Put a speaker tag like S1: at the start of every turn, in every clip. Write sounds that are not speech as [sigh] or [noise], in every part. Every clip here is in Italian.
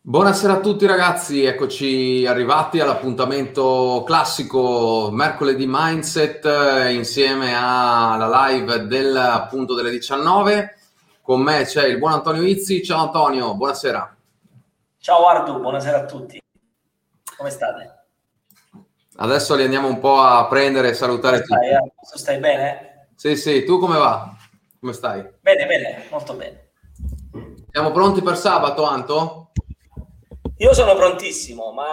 S1: Buonasera a tutti ragazzi, eccoci arrivati all'appuntamento classico mercoledì Mindset eh, insieme alla live del, appunto delle 19. Con me c'è il buon Antonio Izzi. Ciao Antonio, buonasera.
S2: Ciao Ardu, buonasera a tutti. Come state?
S1: Adesso li andiamo un po' a prendere e salutare
S2: tutti. Stai, eh? stai bene?
S1: Sì, sì, tu come va? Come stai?
S2: Bene, bene, molto bene.
S1: Siamo pronti per sabato, Anto?
S2: Io sono prontissimo, ma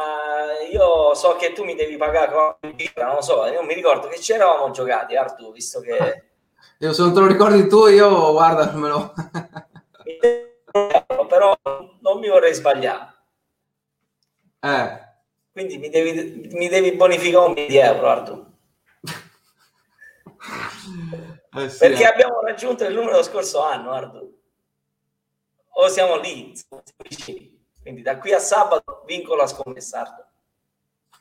S2: io so che tu mi devi pagare con non lo so, io mi ricordo che ci eravamo giocati, Artu, visto che... [laughs]
S1: Io se non te lo ricordi tu, io guardamelo.
S2: Però non mi vorrei sbagliare.
S1: Eh.
S2: Quindi mi devi, mi devi bonificare un milione di euro, Artu. [laughs] Eh sì, Perché eh. abbiamo raggiunto il numero dello scorso anno, Artu. O siamo lì, siamo vicini. Quindi da qui a sabato vinco la scommessa.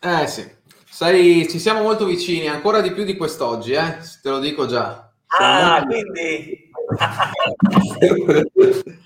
S1: Eh sì, Sai, ci siamo molto vicini, ancora di più di quest'oggi, eh? te lo dico già.
S2: ah, quindi... [laughs]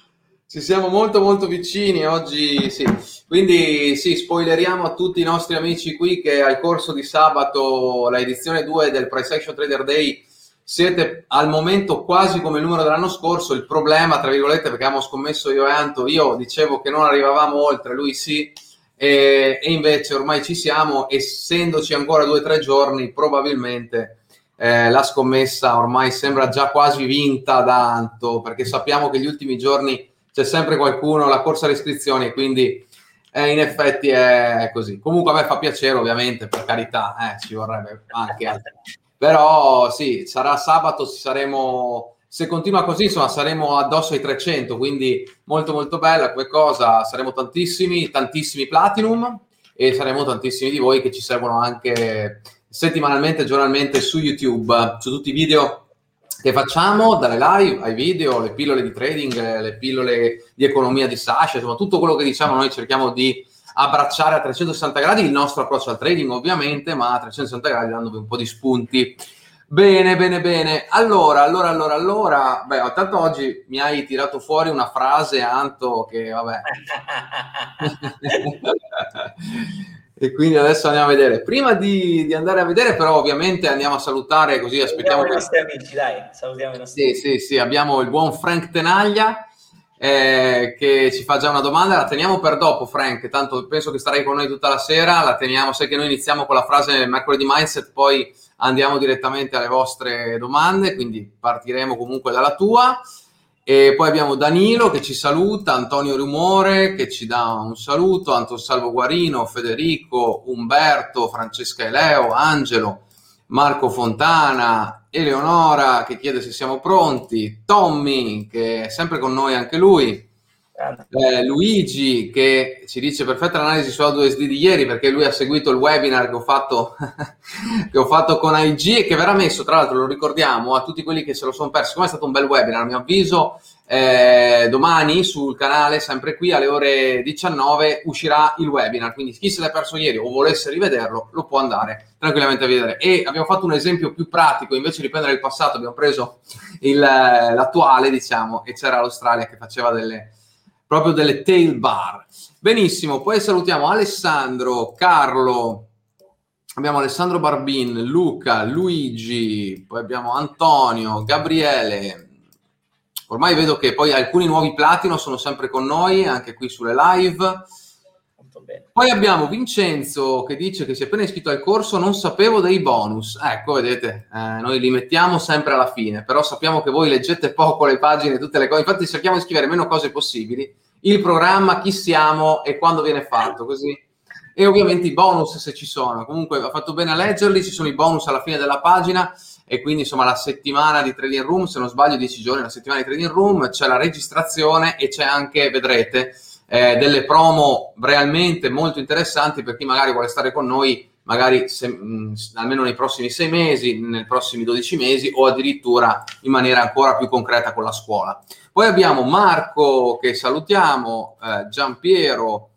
S1: ci siamo molto molto vicini oggi, sì. Quindi sì, spoileriamo a tutti i nostri amici qui che al corso di sabato, la edizione 2 del Price Action Trader Day, siete al momento quasi come il numero dell'anno scorso, il problema, tra virgolette, perché abbiamo scommesso io e Anto, io dicevo che non arrivavamo oltre, lui sì, e, e invece ormai ci siamo, essendoci ancora due o tre giorni, probabilmente eh, la scommessa ormai sembra già quasi vinta da Anto, perché sappiamo che gli ultimi giorni c'è sempre qualcuno, la corsa alle iscrizioni, quindi eh, in effetti è così. Comunque a me fa piacere, ovviamente, per carità, eh, ci vorrebbe anche altro. Però sì, sarà sabato, saremo, se continua così, insomma, saremo addosso ai 300, quindi molto molto bella come cosa, saremo tantissimi, tantissimi platinum e saremo tantissimi di voi che ci seguono anche settimanalmente, giornalmente su YouTube, su tutti i video che facciamo, dalle live ai video, le pillole di trading, le pillole di economia di Sasha, insomma tutto quello che diciamo noi cerchiamo di abbracciare a 360 gradi il nostro approccio al trading, ovviamente, ma a 360 gradi dandovi un po' di spunti. Bene, bene, bene. Allora, allora, allora, allora, beh, tanto oggi mi hai tirato fuori una frase, Anto, che vabbè. [laughs] e quindi adesso andiamo a vedere. Prima di, di, andare a vedere, però, ovviamente andiamo a salutare così aspettiamo.
S2: Salutiamo i nostri amici, dai, salutiamo i nostri
S1: Sì, sì, sì, abbiamo il buon Frank Tenaglia eh, che ci fa già una domanda, la teniamo per dopo Frank, tanto penso che starai con noi tutta la sera, la teniamo, sai che noi iniziamo con la frase mercoledì mindset, poi andiamo direttamente alle vostre domande, quindi partiremo comunque dalla tua. E poi abbiamo Danilo che ci saluta, Antonio Rumore che ci dà un saluto, Anton Salvo Guarino, Federico, Umberto, Francesca Eleo, Angelo, Marco Fontana, Eleonora che chiede se siamo pronti, Tommy che è sempre con noi anche lui, eh, Luigi che ci dice perfetta l'analisi su AutoSD di ieri perché lui ha seguito il webinar che ho, fatto, [laughs] che ho fatto con IG e che verrà messo, tra l'altro lo ricordiamo a tutti quelli che se lo sono persi, come è stato un bel webinar, a mio avviso eh, domani sul canale, sempre qui alle ore 19, uscirà il webinar. Quindi chi se l'è perso ieri o volesse rivederlo, lo può andare tranquillamente a vedere. E abbiamo fatto un esempio più pratico, invece di prendere il passato, abbiamo preso il, l'attuale, diciamo, e c'era l'Australia che faceva delle, proprio delle tail bar. Benissimo, poi salutiamo Alessandro, Carlo, abbiamo Alessandro Barbin, Luca, Luigi, poi abbiamo Antonio, Gabriele, Ormai vedo che poi alcuni nuovi platino sono sempre con noi, anche qui sulle live. Poi abbiamo Vincenzo che dice che si è appena iscritto al corso, non sapevo dei bonus. Ecco, vedete, eh, noi li mettiamo sempre alla fine, però sappiamo che voi leggete poco le pagine, tutte le cose, infatti cerchiamo di scrivere meno cose possibili. Il programma, chi siamo e quando viene fatto, così. E ovviamente i bonus se ci sono. Comunque ha fatto bene a leggerli, ci sono i bonus alla fine della pagina e quindi insomma la settimana di trading room, se non sbaglio 10 giorni, la settimana di trading room, c'è la registrazione e c'è anche, vedrete, eh, delle promo realmente molto interessanti per chi magari vuole stare con noi magari se, mh, almeno nei prossimi sei mesi, nei prossimi 12 mesi o addirittura in maniera ancora più concreta con la scuola. Poi abbiamo Marco che salutiamo, eh, Giampiero,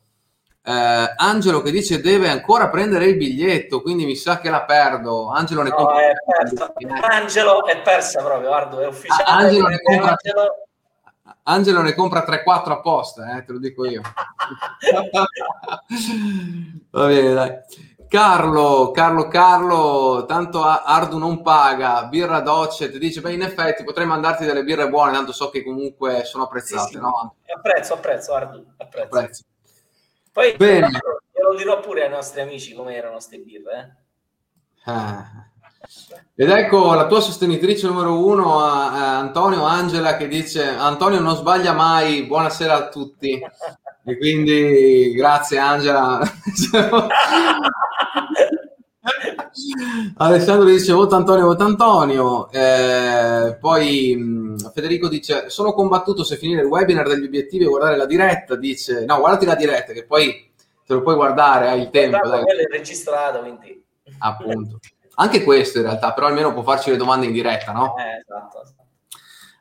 S1: eh, Angelo che dice deve ancora prendere il biglietto, quindi mi sa che la perdo. Angelo ne no, compra.
S2: È persa. Angelo è persa proprio, guardo, è ufficiale.
S1: Angelo ne compra, Angelo... Angelo ne compra 3-4 apposta, eh, te lo dico io. [laughs] Va bene, dai. Carlo, Carlo, Carlo, tanto Ardu non paga, birra docce, ti dice, beh in effetti potrei mandarti delle birre buone, tanto so che comunque sono apprezzate, sì, sì. no?
S2: Apprezzo, apprezzo Ardu, apprezzo. apprezzo. Poi Bene. glielo dirò pure ai nostri amici come erano queste birre.
S1: Eh? Ah. Ed ecco la tua sostenitrice numero uno, Antonio Angela, che dice Antonio non sbaglia mai, buonasera a tutti. E quindi grazie Angela. [laughs] [laughs] [laughs] Alessandro dice vota Antonio, vota Antonio. Eh, poi mh, Federico dice sono combattuto se finire il webinar degli obiettivi e guardare la diretta. Dice no, guardati la diretta che poi te lo puoi guardare, hai il tempo.
S2: Dai. è registrato, quindi.
S1: Appunto. Anche questo in realtà, però almeno può farci le domande in diretta, no?
S2: Eh, esatto. esatto.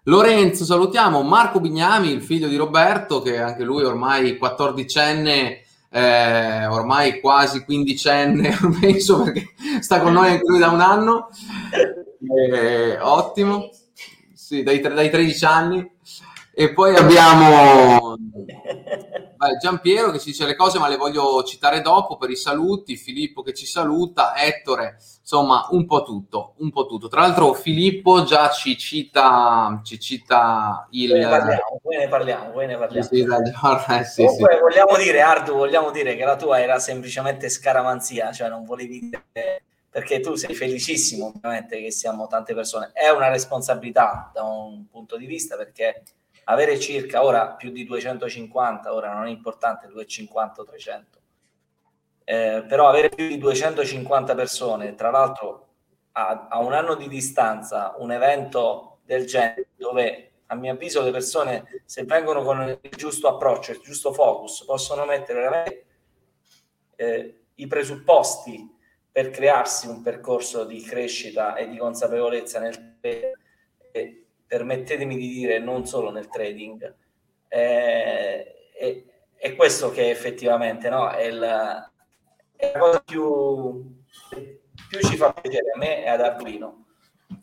S1: Lorenzo, salutiamo Marco Bignami, il figlio di Roberto, che anche lui ormai 14enne, eh, ormai quasi quindicenne, [laughs] penso, perché sta con noi anche lui da un anno. Eh, ottimo, sì, dai, dai 13 anni. E poi abbiamo Beh, Giampiero che ci dice le cose, ma le voglio citare dopo per i saluti. Filippo che ci saluta, Ettore, insomma, un po' tutto, un po' tutto. Tra l'altro, Filippo già ci cita, ci cita il. Poi
S2: ne parliamo, poi ne parliamo, poi ne parliamo.
S1: Sì, eh, [laughs] sì,
S2: Comunque, sì. vogliamo dire, Ardu, vogliamo dire che la tua era semplicemente scaramanzia, cioè non volevi dire perché tu sei felicissimo, ovviamente, che siamo tante persone. È una responsabilità da un punto di vista perché avere circa ora più di 250, ora non è importante 250 o 300, eh, però avere più di 250 persone, tra l'altro a, a, un anno di distanza, un evento del genere dove a mio avviso le persone se vengono con il giusto approccio, il giusto focus, possono mettere veramente eh, i presupposti per crearsi un percorso di crescita e di consapevolezza nel eh, permettetemi di dire, non solo nel trading. Eh, è, è, questo che effettivamente no, è, la, è, la, cosa più, più ci fa piacere a me e ad Arduino.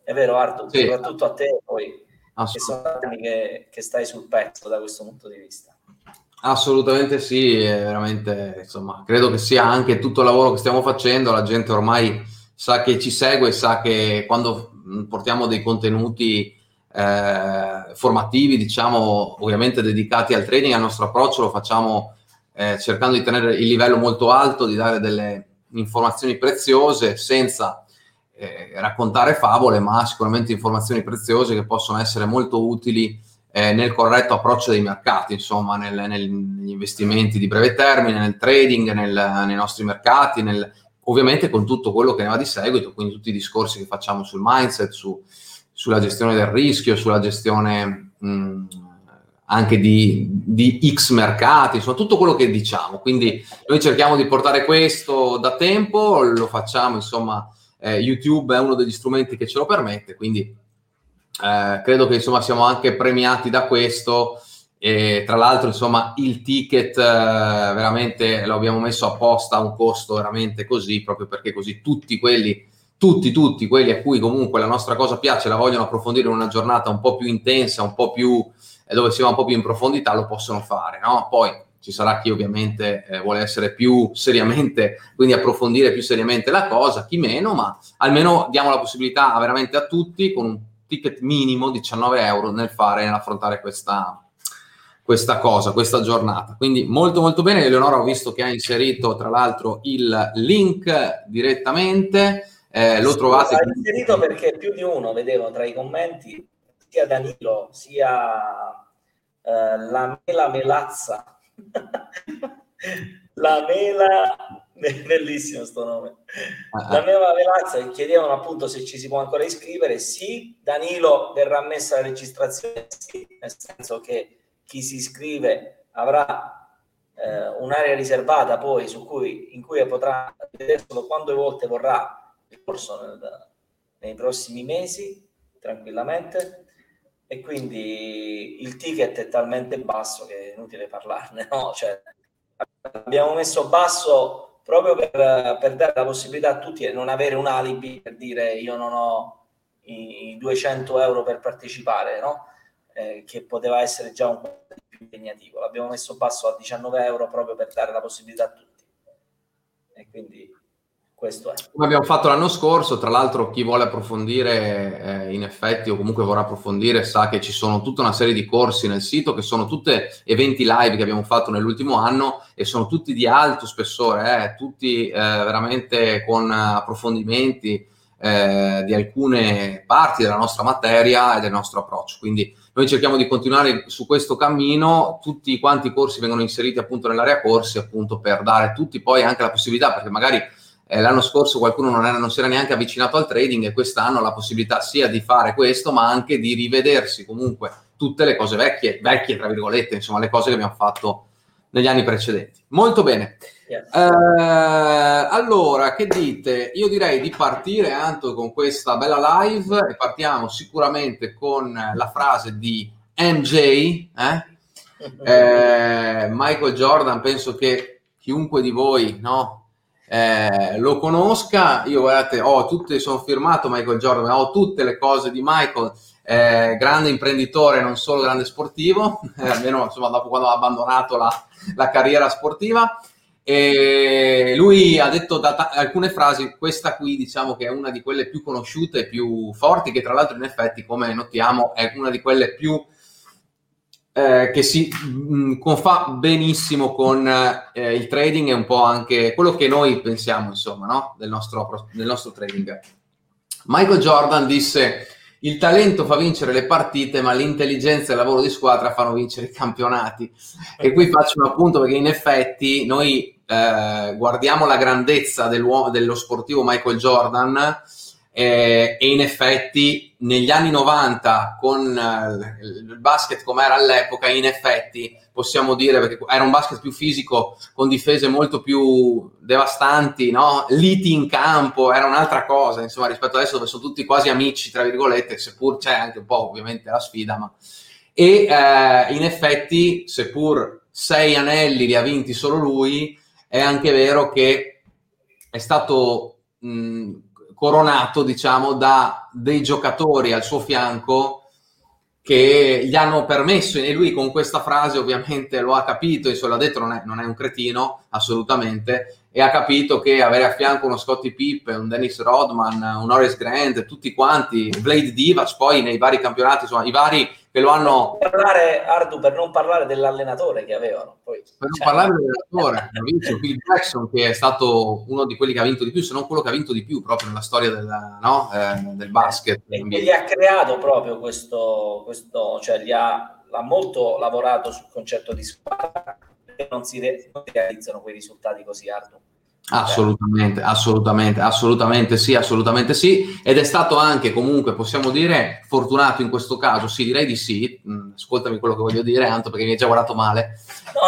S2: È vero, Ardu, sì. soprattutto a te poi, che sono anni che, che stai sul pezzo da questo punto di vista.
S1: Assolutamente sì, veramente, insomma, credo che sia anche tutto il lavoro che stiamo facendo, la gente ormai sa che ci segue, sa che quando portiamo dei contenuti eh, formativi, diciamo, ovviamente dedicati al training, al nostro approccio lo facciamo eh, cercando di tenere il livello molto alto, di dare delle informazioni preziose senza eh, raccontare favole, ma sicuramente informazioni preziose che possono essere molto utili eh, nel corretto approccio dei mercati, insomma, nel, nel, negli investimenti di breve termine, nel trading, nel, nei nostri mercati, ovviamente con tutto quello che ne va di seguito, quindi tutti i discorsi che facciamo sul mindset, su, sulla gestione del rischio, sulla gestione mh, anche di, di, X mercati, insomma tutto quello che diciamo. Quindi noi cerchiamo di portare questo da tempo, lo facciamo, insomma, eh, YouTube è uno degli strumenti che ce lo permette, quindi eh, credo che insomma siamo anche premiati da questo. E tra l'altro, insomma, il ticket eh, veramente lo abbiamo messo apposta a un costo veramente così, proprio perché così tutti quelli tutti, tutti quelli a cui comunque la nostra cosa piace, la vogliono approfondire in una giornata un po' più intensa, un po' più eh, dove si va un po' più in profondità, lo possono fare, no? Poi ci sarà chi ovviamente eh, vuole essere più seriamente, quindi approfondire più seriamente la cosa, chi meno, ma almeno diamo la possibilità veramente a tutti con un ticket minimo 19 euro nel fare, nell'affrontare questa, questa cosa, questa giornata. Quindi molto molto bene, Eleonora ho visto che ha inserito tra l'altro il link direttamente. Eh, lo trovate.
S2: L'ho inserito perché più di uno vedevo tra i commenti sia Danilo sia eh, la mela melazza. [laughs] la mela bellissimo sto nome uh-huh. la mela melazza chiedevano appunto se ci si può ancora iscrivere sì Danilo verrà messa la registrazione sì, nel senso che chi si iscrive avrà eh, un'area riservata poi su cui in cui potrà vederselo quante volte vorrà il corso nei prossimi mesi tranquillamente e quindi il ticket è talmente basso che è inutile parlarne [laughs] no? cioè, abbiamo messo basso proprio per, per, dare la possibilità a tutti di non avere un alibi per dire io non ho i 200 euro per partecipare no? eh, che poteva essere già un po' più impegnativo. L'abbiamo messo basso a 19 euro proprio per dare la possibilità a tutti. E quindi questo è.
S1: Come abbiamo fatto l'anno scorso, tra l'altro chi vuole approfondire eh, in effetti o comunque vorrà approfondire sa che ci sono tutta una serie di corsi nel sito che sono tutti eventi live che abbiamo fatto nell'ultimo anno e sono tutti di alto spessore, eh, tutti eh, veramente con approfondimenti eh, di alcune parti della nostra materia e del nostro approccio. Quindi noi cerchiamo di continuare su questo cammino, tutti quanti i corsi vengono inseriti appunto nell'area corsi appunto per dare tutti poi anche la possibilità, perché magari eh, l'anno scorso qualcuno non, era, non, si era neanche avvicinato al trading e quest'anno ha la possibilità sia di fare questo, ma anche di rivedersi comunque tutte le cose vecchie, vecchie tra virgolette, insomma le cose che abbiamo fatto negli anni precedenti. Molto bene. Yes. Eh, allora, che dite? Io direi di partire, Anto, con questa bella live e partiamo sicuramente con la frase di MJ, eh? [laughs] Eh, Michael Jordan, penso che chiunque di voi no, eh, lo conosca. Io guardate, ho tutte, sono firmato Michael Jordan, ho tutte le cose di Michael, eh, grande imprenditore, non solo grande sportivo, [laughs] eh, almeno insomma, dopo quando ha abbandonato la, la carriera sportiva. E lui ha detto ta- alcune frasi, questa qui diciamo che è una di quelle più conosciute e più forti, che tra l'altro in effetti, come notiamo, è una di quelle più eh, che si mh, mm, confà benissimo con eh, il trading e un po' anche quello che noi pensiamo, insomma, no? del, nostro, del nostro trading. Michael Jordan disse il talento fa vincere le partite, ma l'intelligenza e il lavoro di squadra fanno vincere i campionati. E qui faccio un appunto perché in effetti noi eh, guardiamo la grandezza dello sportivo Michael Jordan eh, e in effetti negli anni 90 con eh, il basket come era all'epoca, in effetti possiamo dire perché era un basket più fisico con difese molto più devastanti, no? liti in campo, era un'altra cosa insomma rispetto adesso dove sono tutti quasi amici tra virgolette, seppur c'è anche un po' ovviamente la sfida, ma e eh, in effetti seppur sei anelli li ha vinti solo lui, è anche vero che è stato mh, coronato, diciamo, da dei giocatori al suo fianco che gli hanno permesso, e lui con questa frase ovviamente lo ha capito, e se l'ha detto non è, non è un cretino, assolutamente, e ha capito che avere a fianco uno Scottie Pipp, un Dennis Rodman, un Horace Grant, tutti quanti, Blade Divas, poi nei vari campionati, insomma, i vari che lo hanno...
S2: Per parlare, Ardu, per non parlare dell'allenatore che avevano. Poi,
S1: per non cioè... parlare dell'allenatore, hanno [laughs] vinto Phil Jackson, che è stato uno di quelli che ha vinto di più, se non quello che ha vinto di più proprio nella storia del, no? eh, del basket.
S2: E che gli ha creato proprio questo, questo cioè gli ha, ha molto lavorato sul concetto di squadra, non si, re, non si realizzano quei risultati così ardui.
S1: Assolutamente, assolutamente, assolutamente sì, assolutamente sì. Ed è stato anche comunque, possiamo dire, fortunato in questo caso, sì, direi di sì. Mm, ascoltami quello che voglio dire, Anto, perché mi hai già guardato male.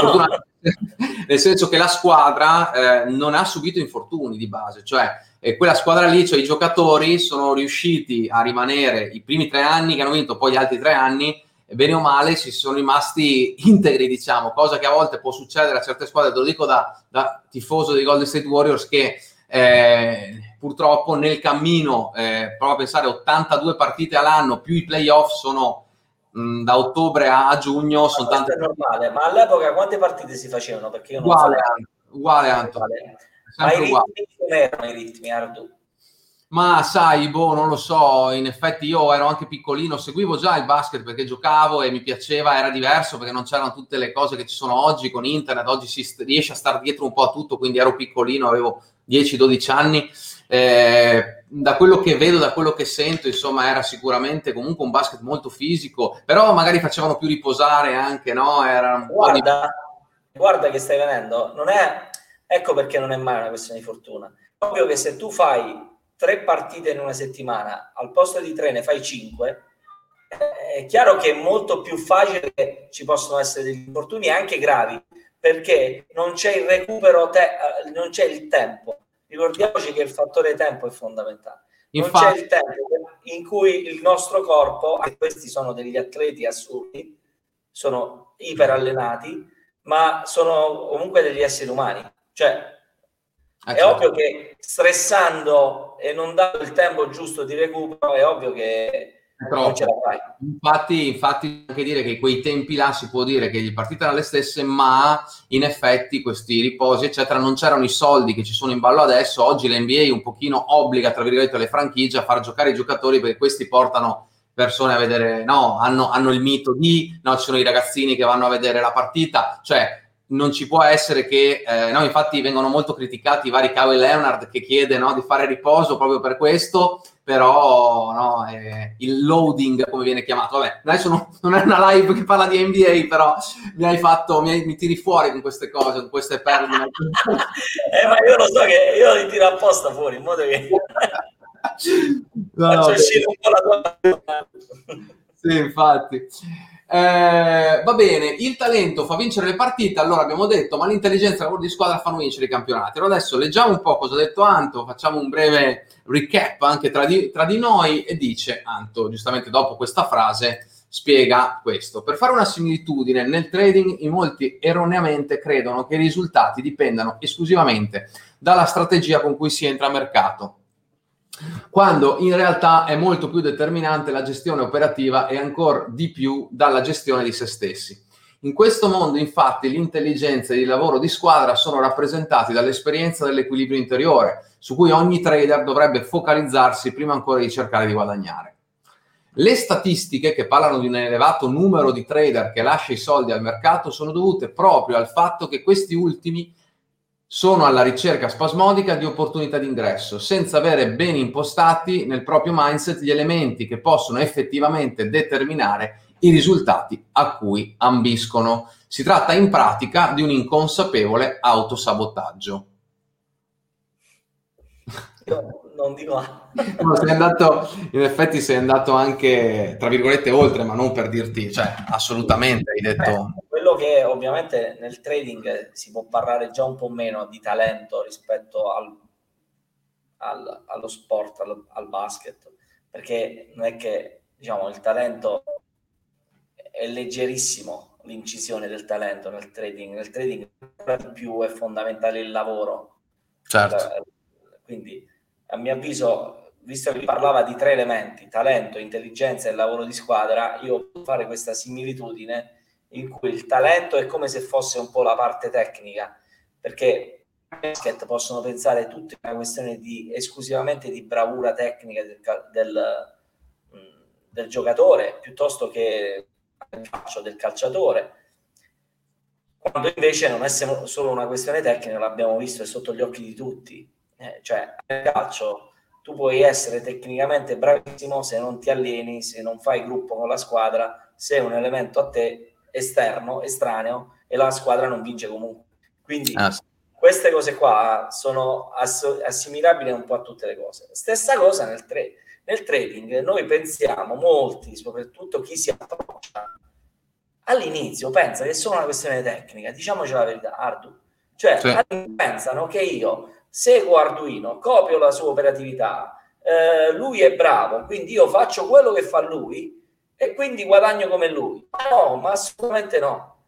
S1: No, no. [laughs] Nel senso che la squadra eh, non ha subito infortuni di base, cioè eh, quella squadra lì, cioè i giocatori sono riusciti a rimanere i primi tre anni che hanno vinto, poi gli altri tre anni bene o male si sono rimasti [laughs] integri, diciamo, cosa che a volte può succedere a certe squadre, te lo dico da, da tifoso dei Golden State Warriors che eh, purtroppo nel cammino, eh, prova a pensare 82 partite all'anno, più i playoff sono mh, da ottobre a, a giugno, ma sono tante...
S2: Normale, ma all'epoca quante partite si facevano? Perché io non
S1: uguale, so. uguale, Anto.
S2: Ma i ritmi erano i ritmi, Ardu?
S1: Ma sai, boh, non lo so, in effetti io ero anche piccolino, seguivo già il basket perché giocavo e mi piaceva, era diverso perché non c'erano tutte le cose che ci sono oggi con internet, oggi si riesce a stare dietro un po' a tutto, quindi ero piccolino, avevo 10-12 anni. Eh, da quello che vedo, da quello che sento, insomma, era sicuramente comunque un basket molto fisico, però magari facevano più riposare anche, no?
S2: Guarda, di... guarda che stai venendo, non è, ecco perché non è mai una questione di fortuna. Proprio che se tu fai tre partite in una settimana, al posto di tre ne fai cinque, è chiaro che è molto più facile che ci possono essere degli infortuni anche gravi, perché non c'è il recupero, te- eh, non c'è il tempo. Ricordiamoci che il fattore tempo è fondamentale. Non Infatti. c'è il tempo in cui il nostro corpo, e questi sono degli atleti assurdi, sono iperallenati, ma sono comunque degli esseri umani. Cioè, Ah, è certo. ovvio che stressando e non dando il tempo giusto di recupero, è ovvio che
S1: non ce la fai. Infatti, infatti, anche dire che quei tempi là si può dire che le partite erano le stesse, ma in effetti questi riposi, eccetera, non c'erano i soldi che ci sono in ballo adesso. Oggi l'NBA un pochino obbliga, tra virgolette, le franchigie a far giocare i giocatori perché questi portano persone a vedere, no, hanno, hanno il mito di, no, ci sono i ragazzini che vanno a vedere la partita, cioè non ci può essere che, eh, no, infatti vengono molto criticati i vari Kawhi Leonard che chiede no, di fare riposo proprio per questo, però no, eh, il loading come viene chiamato, vabbè, adesso non, non, è una live che parla di NBA, però mi hai fatto, mi, hai, mi tiri fuori con queste cose, con queste perle. [laughs]
S2: eh, ma io lo so che io li tiro apposta fuori, in modo che... [laughs]
S1: no, faccio uscire un po' la tua... sì, infatti. Eh, va bene, il talento fa vincere le partite, allora abbiamo detto, ma l'intelligenza e il lavoro di squadra fanno vincere i campionati. Allora adesso leggiamo un po' cosa ha detto Anto, facciamo un breve recap anche tra di, tra di noi e dice Anto, giustamente dopo questa frase, spiega questo. Per fare una similitudine, nel trading in molti erroneamente credono che i risultati dipendano esclusivamente dalla strategia con cui si entra a mercato quando in realtà è molto più determinante la gestione operativa e ancora di più dalla gestione di se stessi. In questo mondo, infatti, l'intelligenza e il lavoro di squadra sono rappresentati dall'esperienza dell'equilibrio interiore, su cui ogni trader dovrebbe focalizzarsi prima ancora di cercare di guadagnare. Le statistiche che parlano di un elevato numero di trader che lascia i soldi al mercato sono dovute proprio al fatto che questi ultimi sono alla ricerca spasmodica di opportunità d'ingresso, senza avere ben impostati nel proprio mindset gli elementi che possono effettivamente determinare i risultati a cui ambiscono. Si tratta in pratica di un inconsapevole autosabotaggio.
S2: Io non dico
S1: no, sei andato, in effetti sei andato anche, tra virgolette, oltre, ma non per dirti, cioè, assolutamente hai detto...
S2: Che ovviamente nel trading si può parlare già un po' meno di talento rispetto al, al, allo sport, al, al, basket, perché non è che, diciamo, il talento è leggerissimo l'incisione del talento nel trading, nel trading più è fondamentale il lavoro.
S1: Certo.
S2: Quindi a mio avviso, visto che parlava di tre elementi, talento, intelligenza e lavoro di squadra, io posso fare questa similitudine in cui il talento è come se fosse un po' la parte tecnica, perché basket possono pensare tutte una questione di, esclusivamente di bravura tecnica del, del, mm, del giocatore piuttosto che del calciatore. Quando invece non è solo una questione tecnica l'abbiamo visto è sotto gli occhi di tutti. Eh, cioè, nel calcio tu puoi essere tecnicamente bravissimo se non ti alleni, se non fai gruppo con la squadra, se un elemento a te esterno, estraneo e la squadra non vince comunque. Quindi ah, sì. queste cose qua sono ass- assimilabili un po' a tutte le cose. Stessa cosa nel, tra- nel trading, noi pensiamo, molti, soprattutto chi si approccia, all'inizio pensa che è solo una questione tecnica, diciamoci la verità, Ardu. Cioè, sì. pensano che io seguo Arduino, copio la sua operatività, eh, lui è bravo, quindi io faccio quello che fa lui e quindi guadagno come lui. Ma no, ma assolutamente no,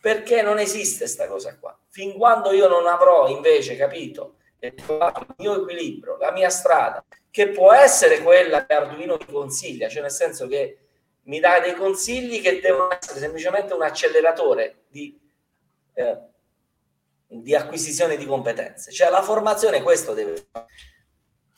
S2: perché non esiste questa cosa qua. Fin quando io non avrò invece capito il mio equilibrio, la mia strada, che può essere quella che Arduino mi consiglia, cioè nel senso che mi dà dei consigli che devono essere semplicemente un acceleratore di eh, di acquisizione di competenze. Cioè la formazione questo deve fare.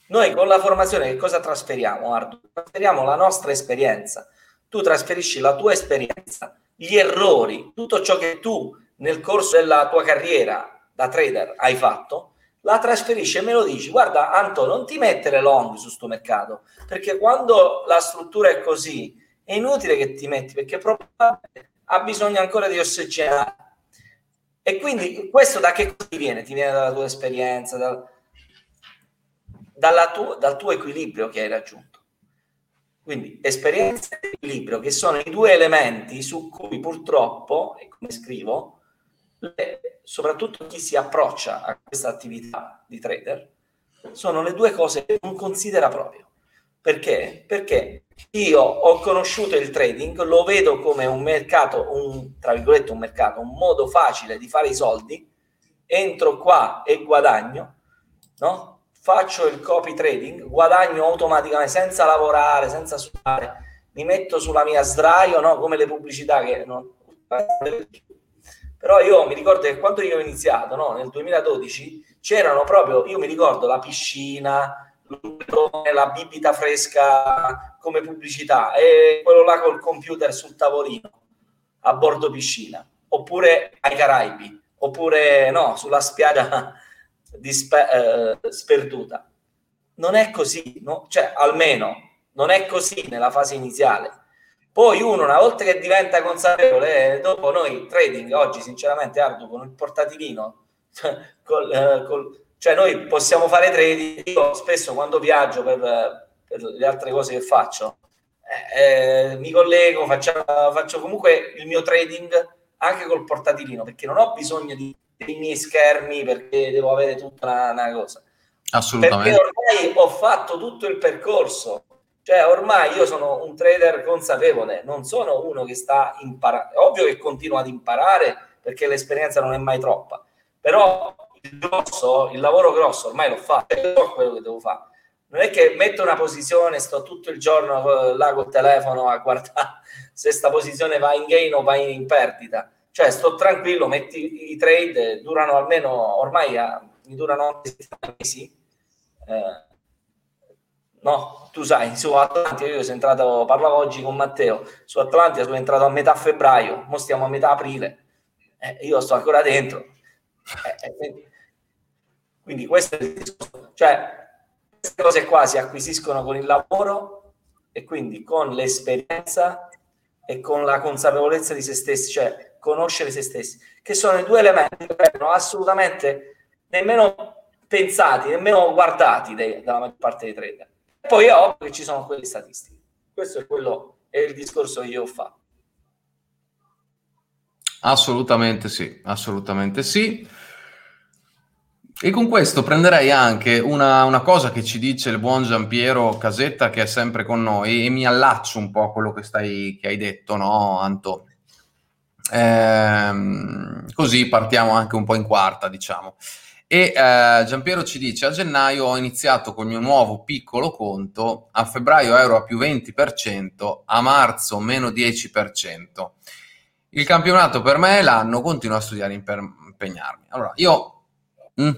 S2: Noi con la formazione che cosa trasferiamo, Ardu? Trasferiamo la nostra esperienza. Tu trasferisci la tua esperienza, gli errori, tutto ciò che tu nel corso della tua carriera da trader hai fatto, la trasferisci e me lo dici, guarda Anto, non ti mettere long su sto mercato, perché quando la struttura è così, è inutile che ti metti, perché probabilmente ha bisogno ancora di ossiggenare e quindi questo da che cosa ti viene? Ti viene dalla tua esperienza, dal, tu, dal tuo equilibrio che hai raggiunto. Quindi esperienza e equilibrio, che sono i due elementi su cui purtroppo, e come scrivo, le, soprattutto chi si approccia a questa attività di trader, sono le due cose che non considera proprio. Perché? Perché io ho conosciuto il trading, lo vedo come un mercato, un, tra virgolette un mercato, un modo facile di fare i soldi, entro qua e guadagno, no? Faccio il copy trading, guadagno automaticamente senza lavorare, senza suonare, mi metto sulla mia sdraio, no? come le pubblicità che non... Però io mi ricordo che quando io ho iniziato, no? nel 2012, c'erano proprio, io mi ricordo la piscina, la bibita fresca come pubblicità e quello là col computer sul tavolino a bordo piscina, oppure ai Caraibi, oppure no, sulla spiaggia di spe- eh, sperduta. Non è così, no? cioè almeno non è così nella fase iniziale. Poi uno, una volta che diventa consapevole, eh, dopo noi trading oggi, sinceramente, Ardu, con il portatilino, [laughs] col, eh, col, cioè noi possiamo fare trading. Io spesso quando viaggio per, per le altre cose che faccio, eh, eh, mi collego, faccio, faccio comunque il mio trading anche col portatilino perché non ho bisogno di, dei miei schermi perché devo avere tutta una, una cosa.
S1: Assolutamente.
S2: Perché ormai ho fatto tutto il percorso. Cioè, ormai io sono un trader consapevole, non sono uno che sta imparando. Ovvio che continuo ad imparare perché l'esperienza non è mai troppa, però il grosso, il lavoro grosso ormai l'ho fatto, so quello che devo fare non è che metto una posizione, sto tutto il giorno là col telefono a guardare [laughs] se sta posizione va in gain o va in perdita. Cioè sto tranquillo, metti i trade, durano almeno, ormai a, mi durano mesi. Eh, no, tu sai, su Atlantia, io sono entrato, parlavo oggi con Matteo, su Atlantia sono entrato a metà febbraio, ora stiamo a metà aprile, eh, io sto ancora dentro. Eh, eh quindi questo è il discorso. Cioè, queste cose qua si acquisiscono con il lavoro e quindi con l'esperienza e con la consapevolezza di se stessi, cioè conoscere se stessi, che sono i due elementi che vengono assolutamente nemmeno pensati, nemmeno guardati dai, dalla maggior parte dei trader. E poi è ovvio che ci sono quelle statistiche. Questo è quello è il discorso che io ho fatto.
S1: Assolutamente sì, assolutamente sì. E con questo prenderei anche una, una, cosa che ci dice il buon Giampiero Casetta, che è sempre con noi, e mi allaccio un po' a quello che, stai, che hai detto, no, Anto? Ehm, così partiamo anche un po' in quarta, diciamo. E eh, Giampiero ci dice: A gennaio ho iniziato con il mio nuovo piccolo conto, a febbraio ero a più 20%, a marzo meno 10%. Il campionato per me è l'anno, continuo a studiare per impegnarmi. Allora, io Mm.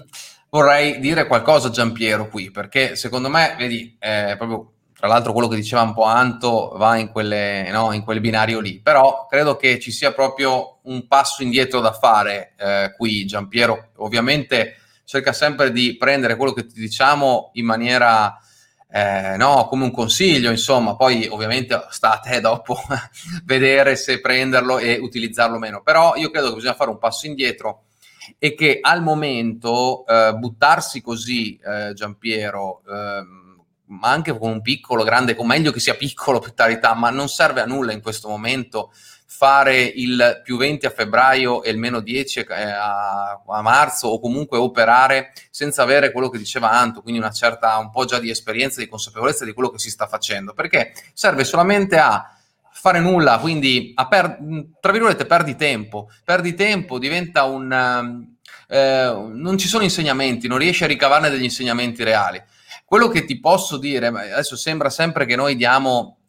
S1: Vorrei dire qualcosa a Giampiero qui, perché secondo me, vedi, è proprio tra l'altro quello che diceva un po' Anto va in, quelle, no, in quel binario lì, però credo che ci sia proprio un passo indietro da fare eh, qui, Giampiero. Ovviamente cerca sempre di prendere quello che ti diciamo in maniera... Eh, no, come un consiglio, insomma, poi ovviamente sta a te dopo [laughs] vedere se prenderlo e utilizzarlo meno, però io credo che bisogna fare un passo indietro e che al momento eh, buttarsi così, eh, Giampiero, eh, ma anche con un piccolo, grande, o meglio che sia piccolo per carità, ma non serve a nulla in questo momento fare il più 20 a febbraio e il meno 10 eh, a, a, marzo o comunque operare senza avere quello che diceva Anto, quindi una certa, un po' già di esperienza, di consapevolezza di quello che si sta facendo, perché serve solamente a fare nulla, quindi a per, tra virgolette perdi tempo, perdi tempo, diventa un... Eh, non ci sono insegnamenti, non riesci a ricavarne degli insegnamenti reali. Quello che ti posso dire, adesso sembra sempre che noi diamo,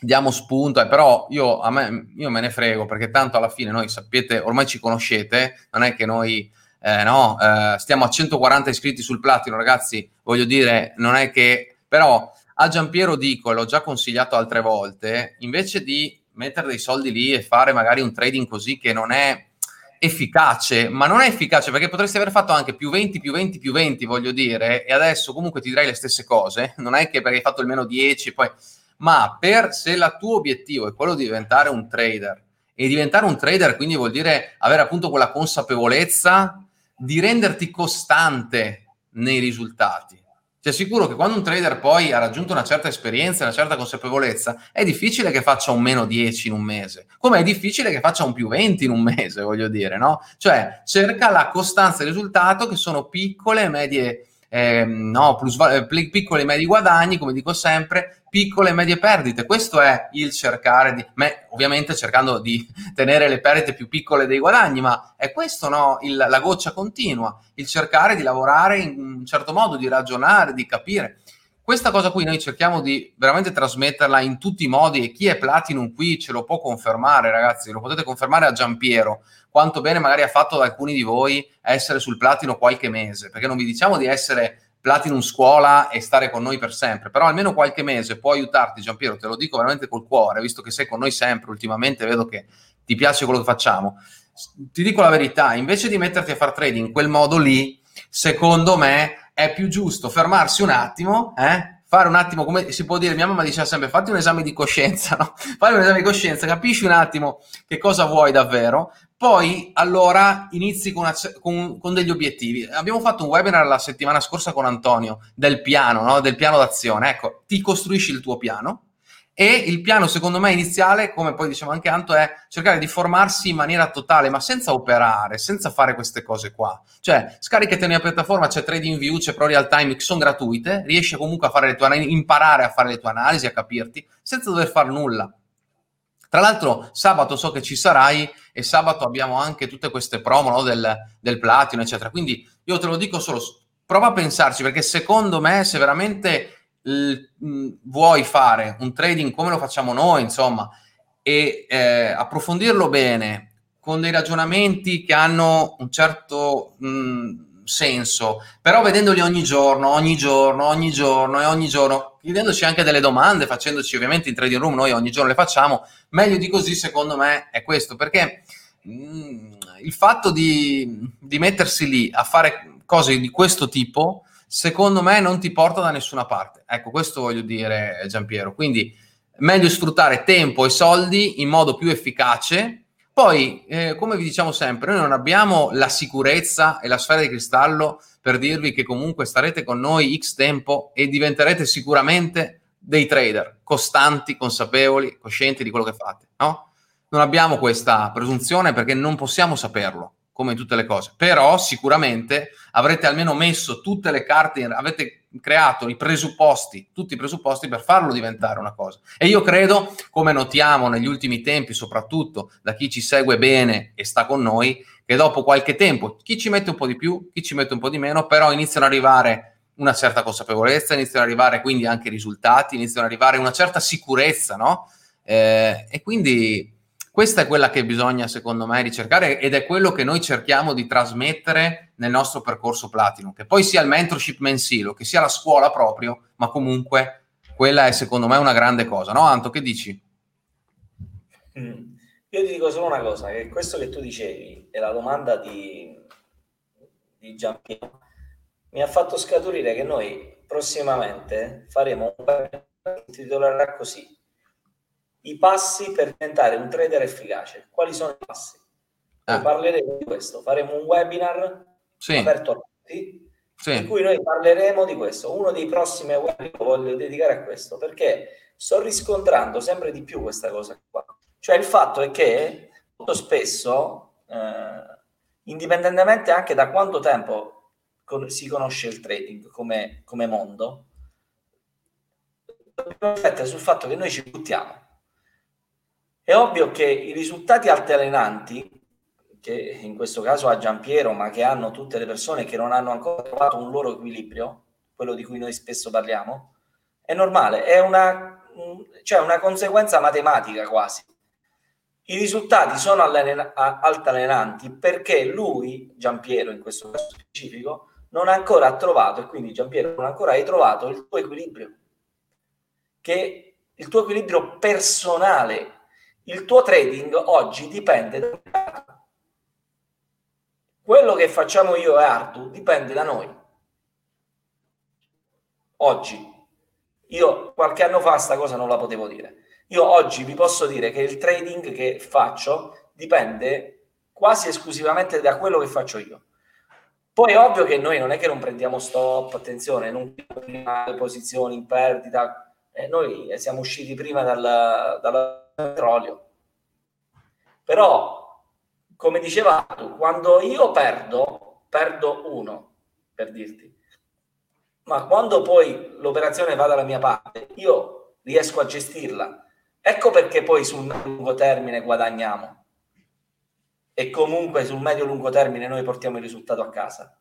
S1: diamo spunto, eh, però io, me, io me ne frego perché tanto alla fine noi sapete, ormai ci conoscete, non è che noi eh, no, eh, stiamo a 140 iscritti sul platino, ragazzi, voglio dire, non è che... Però a Giampiero dico, e l'ho già consigliato altre volte, invece di mettere dei soldi lì e fare magari un trading così che non è efficace, ma non è efficace perché potresti aver fatto anche più 20, più 20, più 20, voglio dire, e adesso comunque ti direi le stesse cose, non è che perché hai fatto il meno 10 poi, ma per se il tuo obiettivo è quello di diventare un trader e diventare un trader quindi vuol dire avere appunto quella consapevolezza di renderti costante nei risultati ti assicuro che quando un trader poi ha raggiunto una certa esperienza, una certa consapevolezza, è difficile che faccia un meno 10 in un mese, come è difficile che faccia un più 20 in un [laughs] mese, voglio dire, no? Cioè cerca la costanza del risultato che sono piccole e medie eh, no, plus, eh, piccoli e medi guadagni, come dico sempre, piccole e medie perdite. Questo è il cercare di, me, ovviamente cercando di [laughs] tenere le perdite più piccole dei guadagni, ma è questo no, il, la goccia continua, il cercare di lavorare in un certo modo, di ragionare, di capire. Questa cosa qui noi cerchiamo di veramente trasmetterla in tutti i modi e chi è Platinum qui ce lo può confermare, ragazzi, lo potete confermare a Giampiero, quanto bene magari ha fatto da alcuni di voi essere sul Platino qualche mese, perché non vi diciamo di essere Platinum scuola e stare con noi per sempre, però almeno qualche mese può aiutarti, Giampiero, te lo dico veramente col cuore, visto che sei con noi sempre, ultimamente vedo che ti piace quello che facciamo. Ti dico la verità, invece di metterti a fare trading in quel modo lì, secondo me è più giusto fermarsi un attimo, eh? fare un attimo, come si può dire, mia mamma diceva sempre, fatti un esame di coscienza, [laughs] no? Fai un esame di coscienza, capisci un attimo che cosa vuoi davvero, poi allora inizi con, con, con degli obiettivi. Abbiamo fatto un webinar la settimana scorsa con Antonio del piano, no? del piano d'azione. Ecco, ti costruisci il tuo piano, e il piano, secondo me, iniziale, come poi diceva anche Anto, è cercare di formarsi in maniera totale, ma senza operare, senza fare queste cose qua. Cioè, scaricati una piattaforma, c'è TradingView, c'è Pro Real Time, che sono gratuite, riesci comunque a fare le tue analisi, imparare a fare le tue analisi, a capirti, senza dover fare nulla. Tra l'altro, sabato so che ci sarai e sabato abbiamo anche tutte queste promo no, del, del platino, eccetera. Quindi io te lo dico solo, prova a pensarci, perché secondo me, se veramente vuoi fare un trading come lo facciamo noi, insomma, e eh, approfondirlo bene con dei ragionamenti che hanno un certo mh, senso, però vedendoli ogni giorno, ogni giorno, ogni giorno e ogni giorno, chiedendoci anche delle domande, facendoci ovviamente in trading room, noi ogni giorno le facciamo, meglio di così secondo me è questo, perché mh, il fatto di, di mettersi lì a fare cose di questo tipo secondo me non ti porta da nessuna parte. Ecco, questo voglio dire, Giampiero. Quindi meglio sfruttare tempo e soldi in modo più efficace. Poi, eh, come vi diciamo sempre, noi non abbiamo la sicurezza e la sfera di cristallo per dirvi che comunque starete con noi X tempo e diventerete sicuramente dei trader costanti, consapevoli, coscienti di quello che fate, no? Non abbiamo questa presunzione perché non possiamo saperlo come in tutte le cose, però sicuramente avrete almeno messo tutte le carte, avete creato i presupposti, tutti i presupposti per farlo diventare una cosa. E io credo, come notiamo negli ultimi tempi, soprattutto da chi ci segue bene e sta con noi, che dopo qualche tempo, chi ci mette un po' di più, chi ci mette un po' di meno, però iniziano ad arrivare una certa consapevolezza, iniziano ad arrivare quindi anche risultati, iniziano ad arrivare una certa sicurezza, no? Eh, e quindi questa è quella che bisogna, secondo me, ricercare ed è quello che noi cerchiamo di trasmettere nel nostro percorso Platinum, che poi sia il mentorship mensile, che sia la scuola proprio, ma comunque quella è, secondo me, una grande cosa. No, Anto, che dici?
S2: Mm. Io ti dico solo una cosa, che questo che tu dicevi è la domanda di, di Giampiero, mi ha fatto scaturire che noi prossimamente faremo un intitolerà così i passi per diventare un trader efficace. Quali sono i passi? Ah. Parleremo di questo, faremo un webinar sì. aperto a tutti, sì. in cui noi parleremo di questo. Uno dei prossimi webinar lo voglio dedicare a questo, perché sto riscontrando sempre di più questa cosa qua. Cioè il fatto è che molto spesso, eh, indipendentemente anche da quanto tempo con- si conosce il trading come, come mondo, dobbiamo riflettere sul fatto che noi ci buttiamo è ovvio che i risultati altalenanti, che in questo caso ha Giampiero, ma che hanno tutte le persone che non hanno ancora trovato un loro equilibrio, quello di cui noi spesso parliamo, è normale, è una, cioè una conseguenza matematica quasi. I risultati sono altalenanti perché lui, Giampiero in questo caso specifico, non ha ancora trovato, e quindi Giampiero non ancora hai trovato il tuo equilibrio, che il tuo equilibrio personale il tuo trading oggi dipende da quello che facciamo io e Artu dipende da noi. Oggi. Io qualche anno fa sta cosa non la potevo dire. Io oggi vi posso dire che il trading che faccio dipende quasi esclusivamente da quello che faccio io. Poi è ovvio che noi non è che non prendiamo stop, attenzione, non prendiamo posizioni in perdita. Eh, noi siamo usciti prima dal, dal petrolio. Però, come diceva tu, quando io perdo, perdo uno, per dirti. Ma quando poi l'operazione va dalla mia parte, io riesco a gestirla. Ecco perché poi sul lungo termine guadagniamo. E comunque sul medio-lungo termine noi portiamo il risultato a casa.